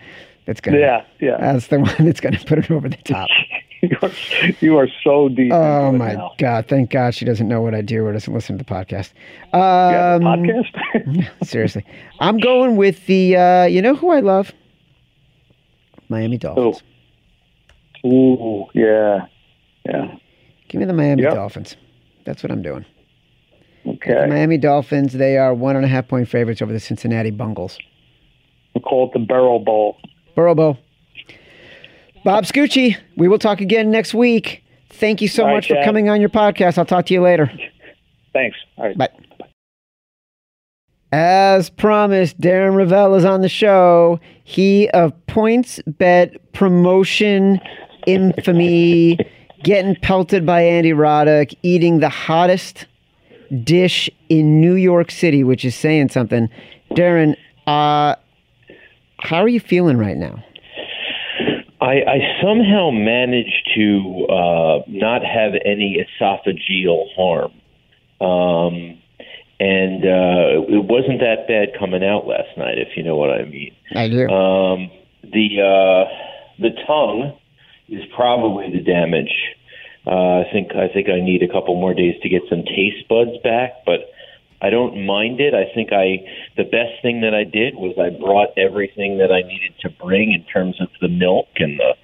that's gonna. Yeah, yeah. That's the one that's gonna put it over the top. (laughs) you, are, you are so deep. Oh my now. god! Thank God she doesn't know what I do or doesn't listen to the podcast. Um, podcast. (laughs) (laughs) seriously, I'm going with the. Uh, you know who I love? Miami Dolphins. Ooh, yeah, yeah. Give me the Miami Yep. Dolphins. That's what I'm doing. The Okay. Miami Dolphins. They are one and a half point favorites over the Cincinnati Bungles. We call it the Barrel Bowl. Burrow Bowl. Bob Scucci, we will talk again next week. Thank you so All right, much for Chad. coming on your podcast. I'll talk to you later. Thanks. All right. Bye. As promised, Darren Rovell is on the show. He of PointsBet promotion infamy, getting pelted by Andy Roddick, eating the hottest dish in New York City, which is saying something. Darren, uh, how are you feeling right now? I, I somehow managed to uh, not have any esophageal harm. Um, and uh, it wasn't that bad coming out last night, if you know what I mean. I do. Um, the uh, the tongue is probably the damage. Uh, I think I think I need a couple more days to get some taste buds back, but I don't mind it. I think I the best thing that I did was I brought everything that I needed to bring in terms of the milk and the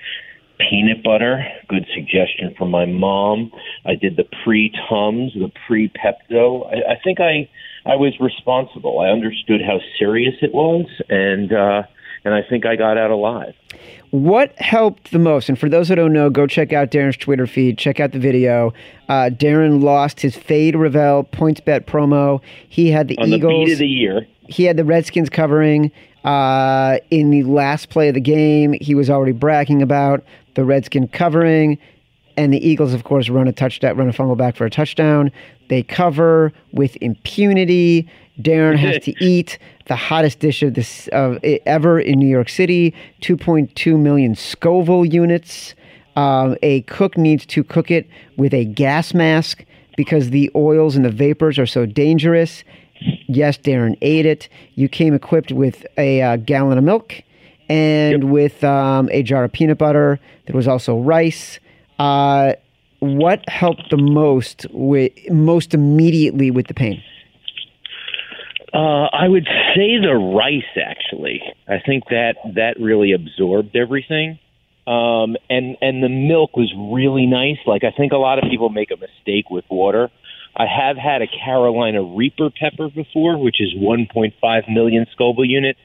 peanut butter. Good suggestion from my mom. I did the pre Tums, the pre Pepto. I, I think I I was responsible. I understood how serious it was, and uh, and I think I got out alive. What helped the most? And for those who don't know, go check out Darren's Twitter feed. Check out the video. Uh, Darren lost his Fade Rovell points bet promo. He had the On the Eagles. beat of the year, he had the Redskins covering uh, in the last play of the game. He was already bragging about the Redskin covering, and the Eagles, of course, run a touchdown, run a fumble back for a touchdown. They cover with impunity. Darren has to (laughs) eat the hottest dish of this of ever in New York City. 2.2 million Scoville units. Um, a cook needs to cook it with a gas mask because the oils and the vapors are so dangerous. Yes, Darren ate it. You came equipped with a uh, gallon of milk and with um, a jar of peanut butter. There was also rice. Uh, what helped the most with most immediately with the pain? Uh, I would say the rice. Actually, I think that that really absorbed everything, um, and and the milk was really nice. Like I think a lot of people make a mistake with water. I have had a Carolina Reaper pepper before, which is 1.5 million Scoville units,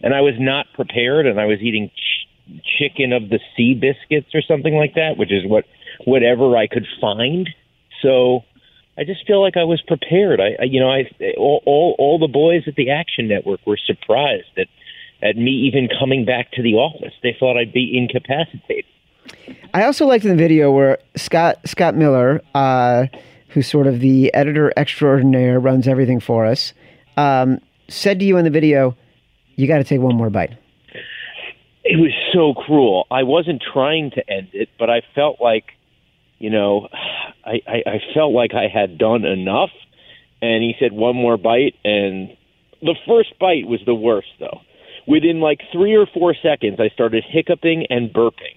and I was not prepared, and I was eating chicken of the sea biscuits or something like that, which is what whatever I could find. So I just feel like I was prepared. I, I you know, I all, all all the boys at the Action Network were surprised at at me even coming back to the office. They thought I'd be incapacitated. I also liked in the video where Scott Scott Miller, uh, who's sort of the editor extraordinaire, runs everything for us, um, said to you in the video, "You got to take one more bite." It was so cruel. I wasn't trying to end it, but I felt like, you know, (sighs) I, I, I felt like I had done enough. And he said one more bite, and the first bite was the worst though. Within like three or four seconds, I started hiccuping and burping.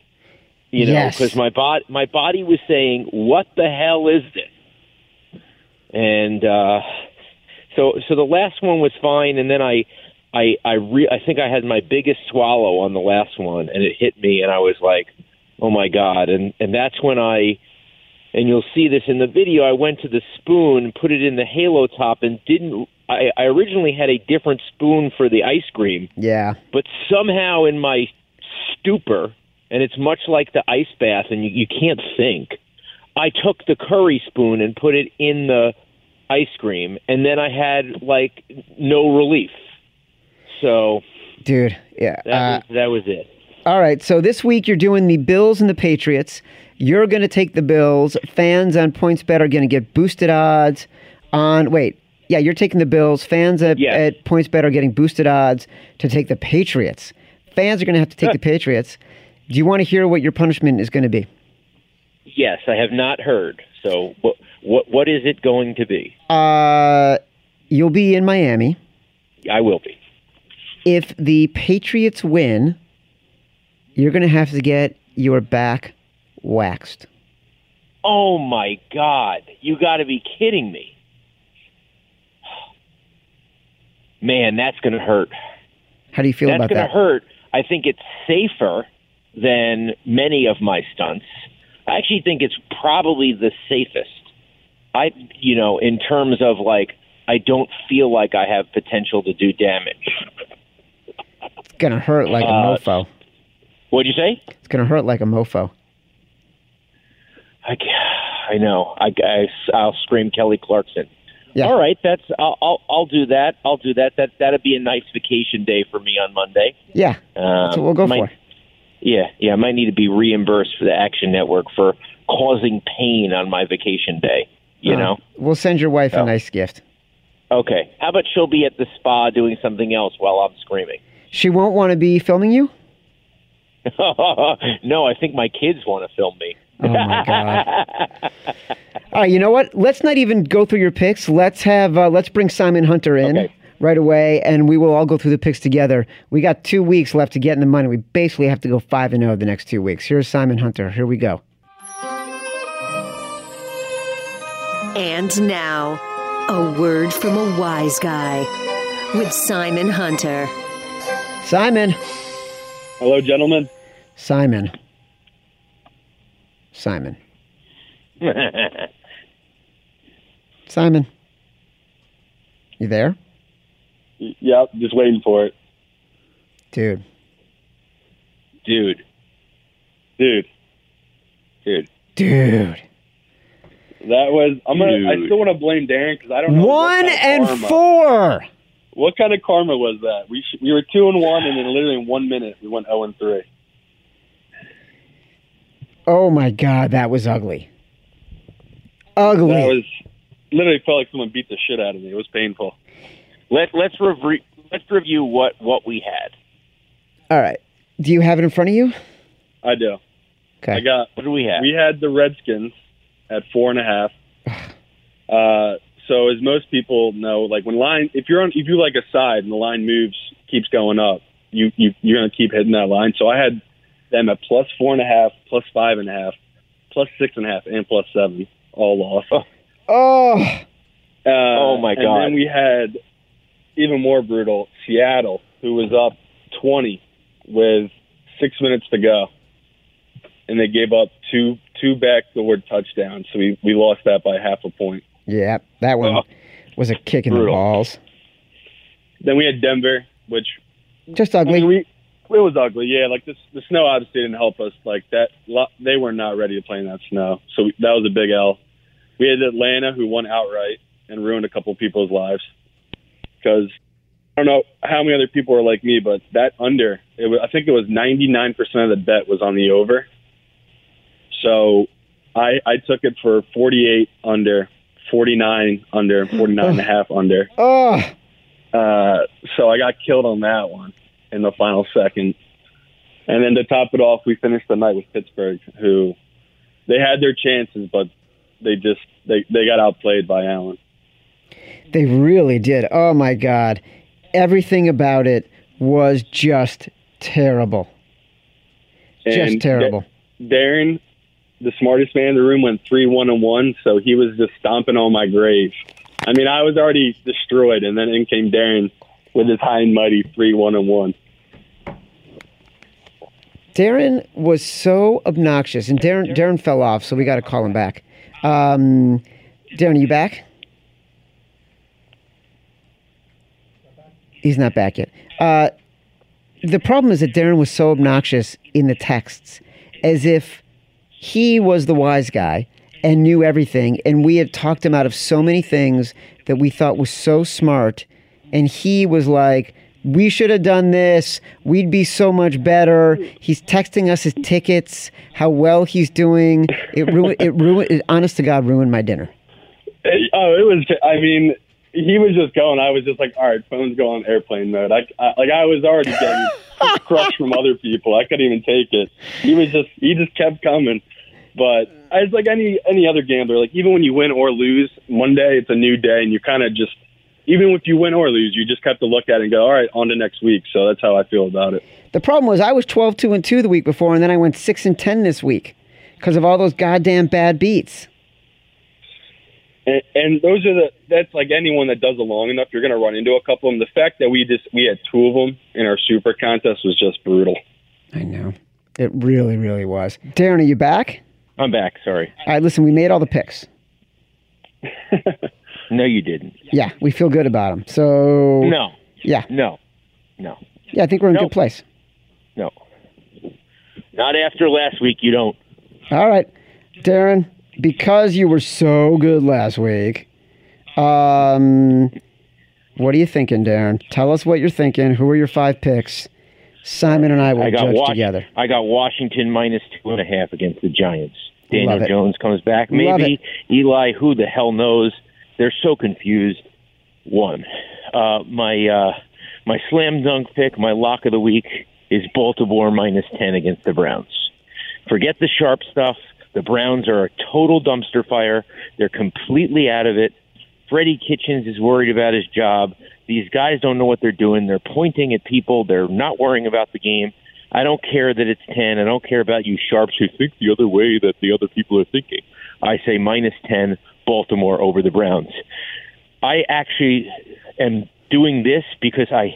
You know, Yes. because my body my body was saying, "What the hell is this?" And uh, so so the last one was fine, and then I I I re- I think I had my biggest swallow on the last one, and it hit me, and I was like, "Oh my god!" And and that's when I and you'll see this in the video. I went to the spoon, put it in the halo top, and didn't. I, I originally had a different spoon for the ice cream, Yeah, but somehow in my stupor, and it's much like the ice bath, and you, you can't think. I took the curry spoon and put it in the ice cream, and then I had like no relief. So dude. Yeah. that Uh, was that was it. all right. So this week you're doing the Bills and the Patriots. You're going to take the Bills. Fans on PointsBet are going to get boosted odds. on. Wait, yeah, you're taking the Bills. Fans at, Yes. at PointsBet are getting boosted odds to take the Patriots. Fans are going to have to take the Patriots. Do you want to hear what your punishment is going to be? Yes, I have not heard. So what what what is it going to be? Uh, you'll be in Miami. I will be. If the Patriots win, you're going to have to get your back waxed. Oh my God! You got to be kidding me. (sighs) Man, that's going to hurt. How do you feel that's about going to that? hurt. I think it's safer than many of my stunts. I actually think it's probably the safest. I, you know, in terms of like, I don't feel like I have potential to do damage. It's going to hurt like a Uh, mofo. What'd you say? It's going to hurt like a mofo. I, I know. I, I, I'll scream Kelly Clarkson. Yeah. All right, that's. I'll, I'll, I'll do that. I'll do that. That that'd be a nice vacation day for me on Monday. Yeah, Um, what we'll go might- for. Yeah, yeah. I might need to be reimbursed for the Action Network for causing pain on my vacation day. You Uh, know. We'll send your wife a nice gift. Okay. How about she'll be at the spa doing something else while I'm screaming? She won't want to be filming you? (laughs) no, I think my kids want to film me. Oh my god! (laughs) All right, you know what? Let's not even go through your picks. Let's have uh, let's bring Simon Hunter in Okay. right away, and we will all go through the picks together. We got two weeks left to get in the money. We basically have to go five and zero the next two weeks. Here's Simon Hunter. Here we go. And now, a word from a wise guy with Simon Hunter. Simon. Hello, gentlemen. Simon. Simon. (laughs) Simon. You there, Yep, just waiting for it, dude? Dude, dude. dude. Dude. That was. I'm gonna. I still want to blame Darren because I don't know. One what kind of and four. What kind of karma was that? We sh- we were two and one, and then literally in one minute we went zero and three. Oh my god, that was ugly. Ugly. That was literally felt like someone beat the shit out of me. It was painful. Let let's review let's review what what we had. All right. Do you have it in front of you? I do. Okay. I got. What do we have? We had the Redskins at four and a half. (sighs) Uh, so as most people know, like when line, if you're on, if you like a side and the line moves, keeps going up, you you you're gonna keep hitting that line. So I had them at plus four and a half, plus five and a half, plus six and a half, and plus seven, all lost. Uh, oh. Oh, my god! And then we had even more brutal Seattle, who was up twenty with six minutes to go, and they gave up two two backdoor touchdowns. So we we lost that by half a point. Yeah, that one Oh. was a kick in the balls. Then we had Denver, which Just I ugly. mean, we it was ugly. Yeah, like this, the snow obviously didn't help us. Like that, they were not ready to play in that snow, so we, that was a big L. We had Atlanta, who won outright and ruined a couple people's lives because I don't know how many other people were like me, but that under, it was, I think it was ninety nine percent of the bet was on the over. So I I took it for forty eight under, forty nine under, forty nine and a half under. oh, Uh, so I got killed on that one in the final second. And then to top it off, we finished the night with Pittsburgh, who they had their chances, but they just they, they got outplayed by Allen. they really did. Oh my god. Everything about it was just terrible. Just And terrible. Da- Darren, the smartest man in the room, went three one and one, so he was just stomping on my grave. I mean, I was already destroyed, and then in came Darren with his high and mighty three one and one. Darren was so obnoxious, and Darren Darren fell off, so we got to call him back. Um, Darren, are you back? He's not back yet. Uh, the problem is that Darren was so obnoxious in the texts, as if he was the wise guy and knew everything, and we had talked him out of so many things that we thought was so smart, and he was like, "We should have done this. We'd be so much better." He's texting us his tickets, how well he's doing. It ruined. It ruined. It, honest to God, ruined my dinner. Oh, it was. I mean, he was just going. I was just like, all right, phone's going airplane mode. I, I like I was already getting (laughs) crushed from other people. I couldn't even take it. He was just he just kept coming. But mm. it's like any any other gambler. Like even when you win or lose, Monday it's a new day, and you kind of just even if you win or lose, you just have to look at it and go, all right, on to next week. So that's how I feel about it. The problem was I was 12 2 and 2 the week before, and then I went 6 and 10 this week because of all those goddamn bad beats. And, and those are the that's like anyone that does it long enough, you're going to run into a couple of them. The fact that we just we had two of them in our super contest was just brutal. I know. It really, really was. Darren, are you back? I'm back. Sorry. All right, listen, we made all the picks. (laughs) No, you didn't. Yeah, we feel good about them. So, No, yeah, no, no, yeah, I think we're in a No. good place. no. Not after last week. You don't. All right, Darren, because you were so good last week, um, what are you thinking, Darren? Tell us what you're thinking. Who are your five picks? Simon and I will I judge Wash- together. I got Washington minus two and a half against the Giants. Daniel Love it. Jones comes back. Maybe Eli. Who the hell knows? They're so confused. One, uh, my uh, my slam dunk pick, my lock of the week is Baltimore minus ten against the Browns. Forget the sharp stuff. The Browns are a total dumpster fire. They're completely out of it. Freddie Kitchens is worried about his job. These guys don't know what they're doing. They're pointing at people. They're not worrying about the game. I don't care that it's 10. I don't care about you sharps who think the other way that the other people are thinking. I say minus 10, Baltimore over the Browns. I actually am doing this because I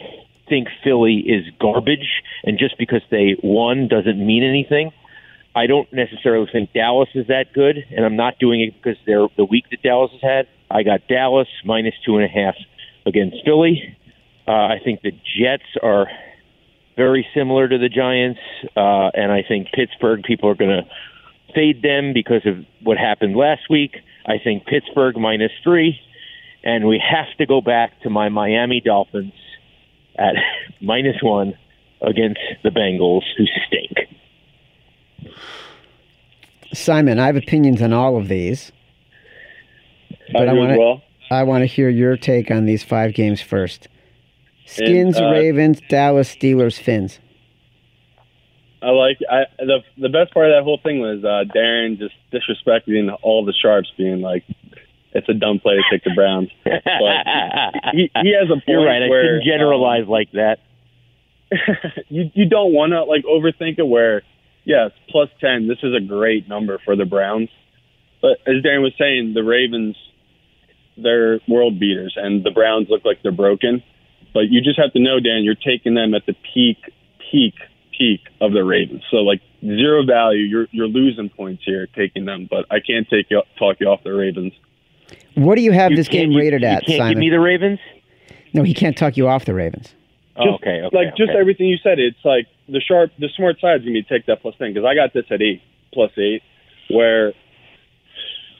think Philly is garbage, and just because they won doesn't mean anything. I don't necessarily think Dallas is that good, and I'm not doing it because they're the week that Dallas has had. I got Dallas minus two and a half against Philly. Uh, I think the Jets are very similar to the Giants, uh, and I think Pittsburgh people are going to fade them because of what happened last week. I think Pittsburgh minus three, and we have to go back to my Miami Dolphins at (laughs) minus one against the Bengals, who stink. Simon, I have opinions on all of these. But I I wanna- well. I want to hear your take on these five games first. Skins, uh, Ravens, Dallas, Steelers, Fins. I like I the the best part of that whole thing was uh, Darren just disrespecting all the sharps, being like, "It's a dumb play to take the Browns." But he, he has a point You're right. I where shouldn't generalize like that. um, (laughs) you you don't want to like overthink it. Where yes, plus ten. This is a great number for the Browns, but as Darren was saying, the Ravens they're world beaters, and the Browns look like they're broken. But you just have to know, Dan, you're taking them at the peak, peak, peak of the Ravens. So like zero value. You're you're losing points here taking them. But I can't take you talk you off the Ravens. What do you have You this game you- rated you at, can't Simon? give me the Ravens. no, he can't talk you off the Ravens. Oh, okay, okay, like just everything you said. It's like the sharp, the smart side is gonna be take that plus ten because I got this at eight plus eight, where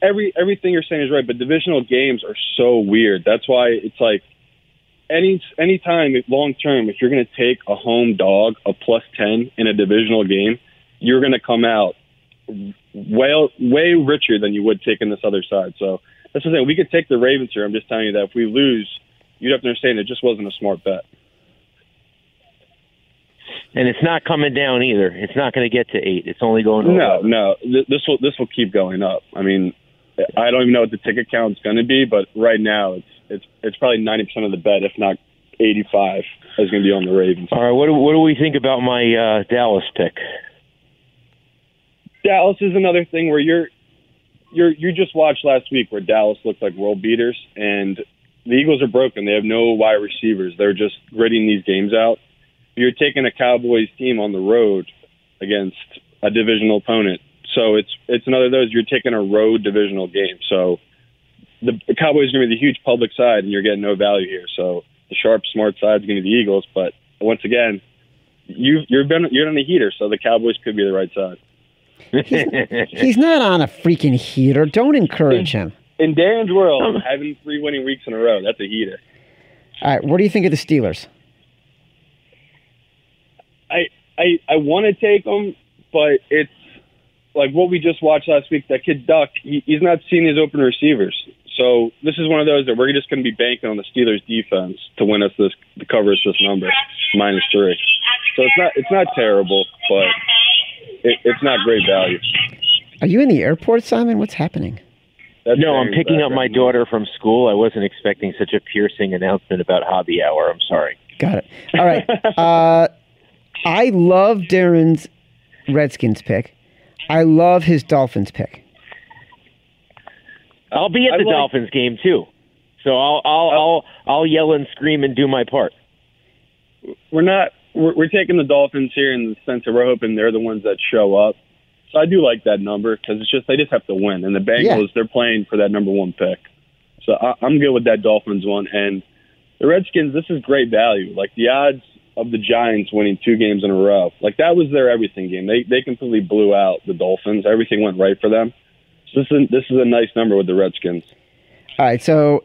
every everything you're saying is right, but divisional games are so weird. That's why it's like any any time long term, if you're gonna take a home dog a plus ten in a divisional game, you're gonna come out way way richer than you would taking this other side. So that's the thing. We could take the Ravens here. I'm just telling you that if we lose, you'd have to understand it just wasn't a smart bet. and it's not coming down either. It's not going to get to eight. It's only going to No, 11. no. This will this will keep going up. I mean, I don't even know what the ticket count's going to be, but right now it's it's it's probably ninety percent of the bet, if not eighty five, is going to be on the Ravens. All right, what do, what do we think about my uh, Dallas pick? Dallas is another thing where you're you're you just watched last week where Dallas looked like world beaters, and the Eagles are broken. They have no wide receivers. They're just gritting these games out. You're taking a Cowboys team on the road against a divisional opponent, so it's it's another of those. You're taking a road divisional game, so the, the Cowboys are going to be the huge public side, and you're getting no value here. So the sharp, smart side is going to be the Eagles, but once again, you you're been you're on the heater, so the Cowboys could be the right side. He's not on a freaking heater. Don't encourage him. in Darren's world, having three winning weeks in a row, that's a heater. All right, what do you think of the Steelers? I I, I want to take them, but it's like what we just watched last week. That kid Duck, he, he's not seeing his open receivers. So this is one of those that we're just going to be banking on the Steelers defense to win us this to cover us this number minus three. So it's not it's not terrible, but it, it's not great value. Are you in the airport, Simon? What's happening? That's No, I'm picking up my daughter from school. I wasn't expecting such a piercing announcement about hobby hour. I'm sorry. Got it. All right. uh, I love Darren's Redskins pick. I love his Dolphins pick. I'll be at the like- Dolphins game too, so I'll I'll oh. I'll I'll yell and scream and do my part. We're not we're, we're taking the Dolphins here in the sense that we're hoping they're the ones that show up. So I do like that number because it's just they just have to win, and the Bengals Yeah. they're playing for that number one pick. So I, I'm good with that Dolphins one, and the Redskins. This is great value. Like the odds of the Giants winning two games in a row, like that was their everything game. They they completely blew out the Dolphins. Everything went right for them. So this is this is a nice number with the Redskins. All right. So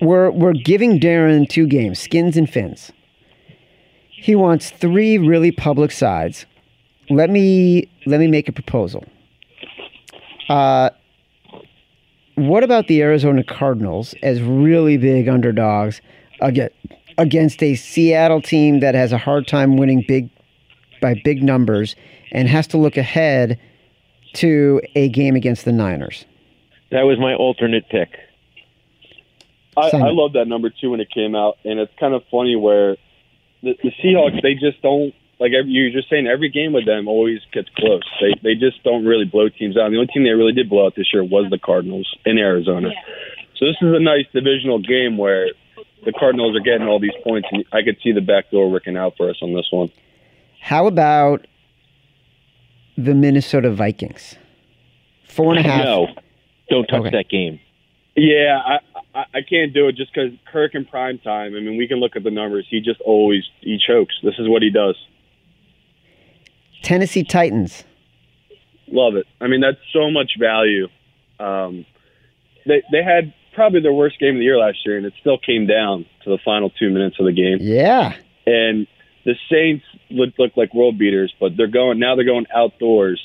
we're we're giving Darren two games, skins and fins. He wants three really public sides. Let me let me make a proposal. Uh, what about the Arizona Cardinals as really big underdogs aga- against a Seattle team that has a hard time winning big by big numbers and has to look ahead to a game against the Niners? That was my alternate pick. I, I love that number two when it came out, and it's kind of funny where the, the Seahawks they just don't like every, you're just saying every game with them always gets close. They they just don't really blow teams out. The only team they really did blow out this year was the Cardinals in Arizona. So this is a nice divisional game where the Cardinals are getting all these points, and I could see the back door working out for us on this one. How about the Minnesota Vikings? Four and a half. No, don't touch Okay. that game. Yeah, I, I I can't do it just because Kirk in prime time. I mean, we can look at the numbers. He just always he chokes. This is what he does. Tennessee Titans. Love it. I mean, that's so much value. Um, they they had probably their worst game of the year last year, and it still came down to the final two minutes of the game. Yeah. And the Saints look look like world beaters, but they're going now. They're going outdoors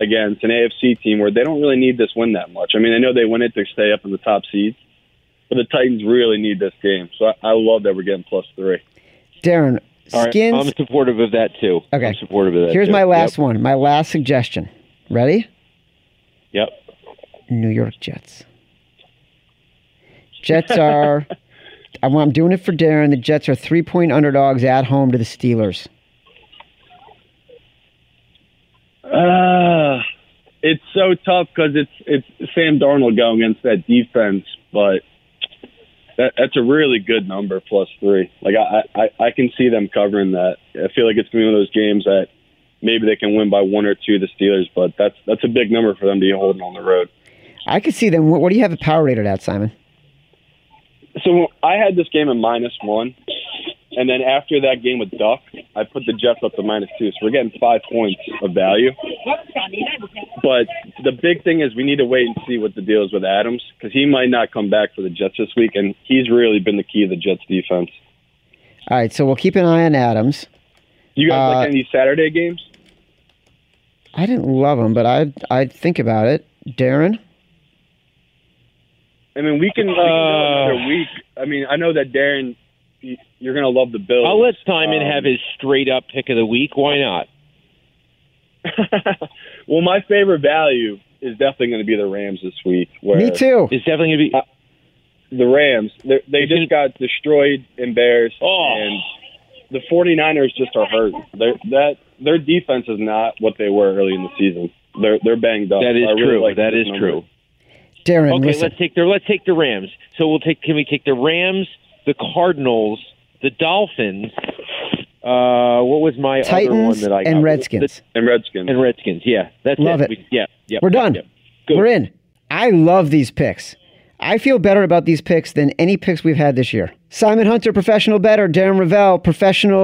against an AFC team where they don't really need this win that much. I mean, I know they win it to stay up in the top seeds, but the Titans really need this game. So I, I love that we're getting plus three. Darren, All right, skins. I'm supportive of that too. Okay. I'm supportive of that. Here's too. my last Yep. one. My last suggestion. Ready? Yep. New York Jets. Jets are. (laughs) I'm I'm doing it for Darren. The Jets are three point underdogs at home to the Steelers. Uh, it's so tough because it's it's Sam Darnold going against that defense, but that, that's a really good number plus three. Like I, I I can see them covering that. I feel like it's gonna be one of those games that maybe they can win by one or two. The Steelers, but that's that's a big number for them to be holding on the road. I could see them. What, what do you have the power rated at, Simon? So I had this game at minus one, and then after that game with Duck, I put the Jets up to minus two. So we're getting five points of value. But the big thing is we need to wait and see what the deal is with Adams because he might not come back for the Jets this week, and he's really been the key of the Jets defense. All right, so we'll keep an eye on Adams. You guys Uh, like any these Saturday games? I didn't love them, but I'd I'd think about it. Darren. I mean, we can, we can go another week. I mean, I know that Darren, you- you're going to love the Bills. I'll let Simon Um, have his straight up pick of the week. Why not? (laughs) well, my favorite value is definitely going to be the Rams this week. Where Me too. It's definitely going to be. the Rams. They they Is just it- got destroyed, embarrassed, Oh. and the 49ers just are hurt. They're, that their defense is not what they were early in the season. They're they're banged up. That is really true. like that this is number. true. Darren, Okay, listen. let's take the let's take the Rams. So we'll take. Can we take the Rams, the Cardinals, the Dolphins? Uh, what was my other one that I got? and Redskins. And Redskins. and Redskins. Yeah, that's Love it. We- yeah, yeah. We're done. yeah. Good. We're in. I love these picks. I feel better about these picks than any picks we've had this year. Simon Hunter, professional bettor. Darren Rovell, professional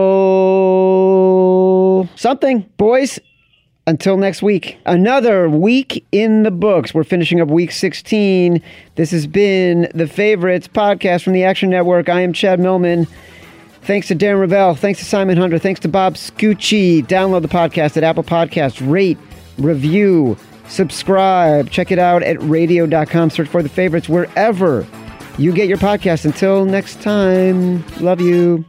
something. Boys, until next week. Another week in the books. We're finishing up week 16. This has been the Favorites podcast from the Action Network. I am Chad Millman. Thanks to Darren Rovell. Thanks to Simon Hunter. Thanks to Bob Scucci. Download the podcast at Apple Podcasts. Rate, review, subscribe. Check it out at radio.com. Search for the favorites wherever you get your podcast. Until next time, love you.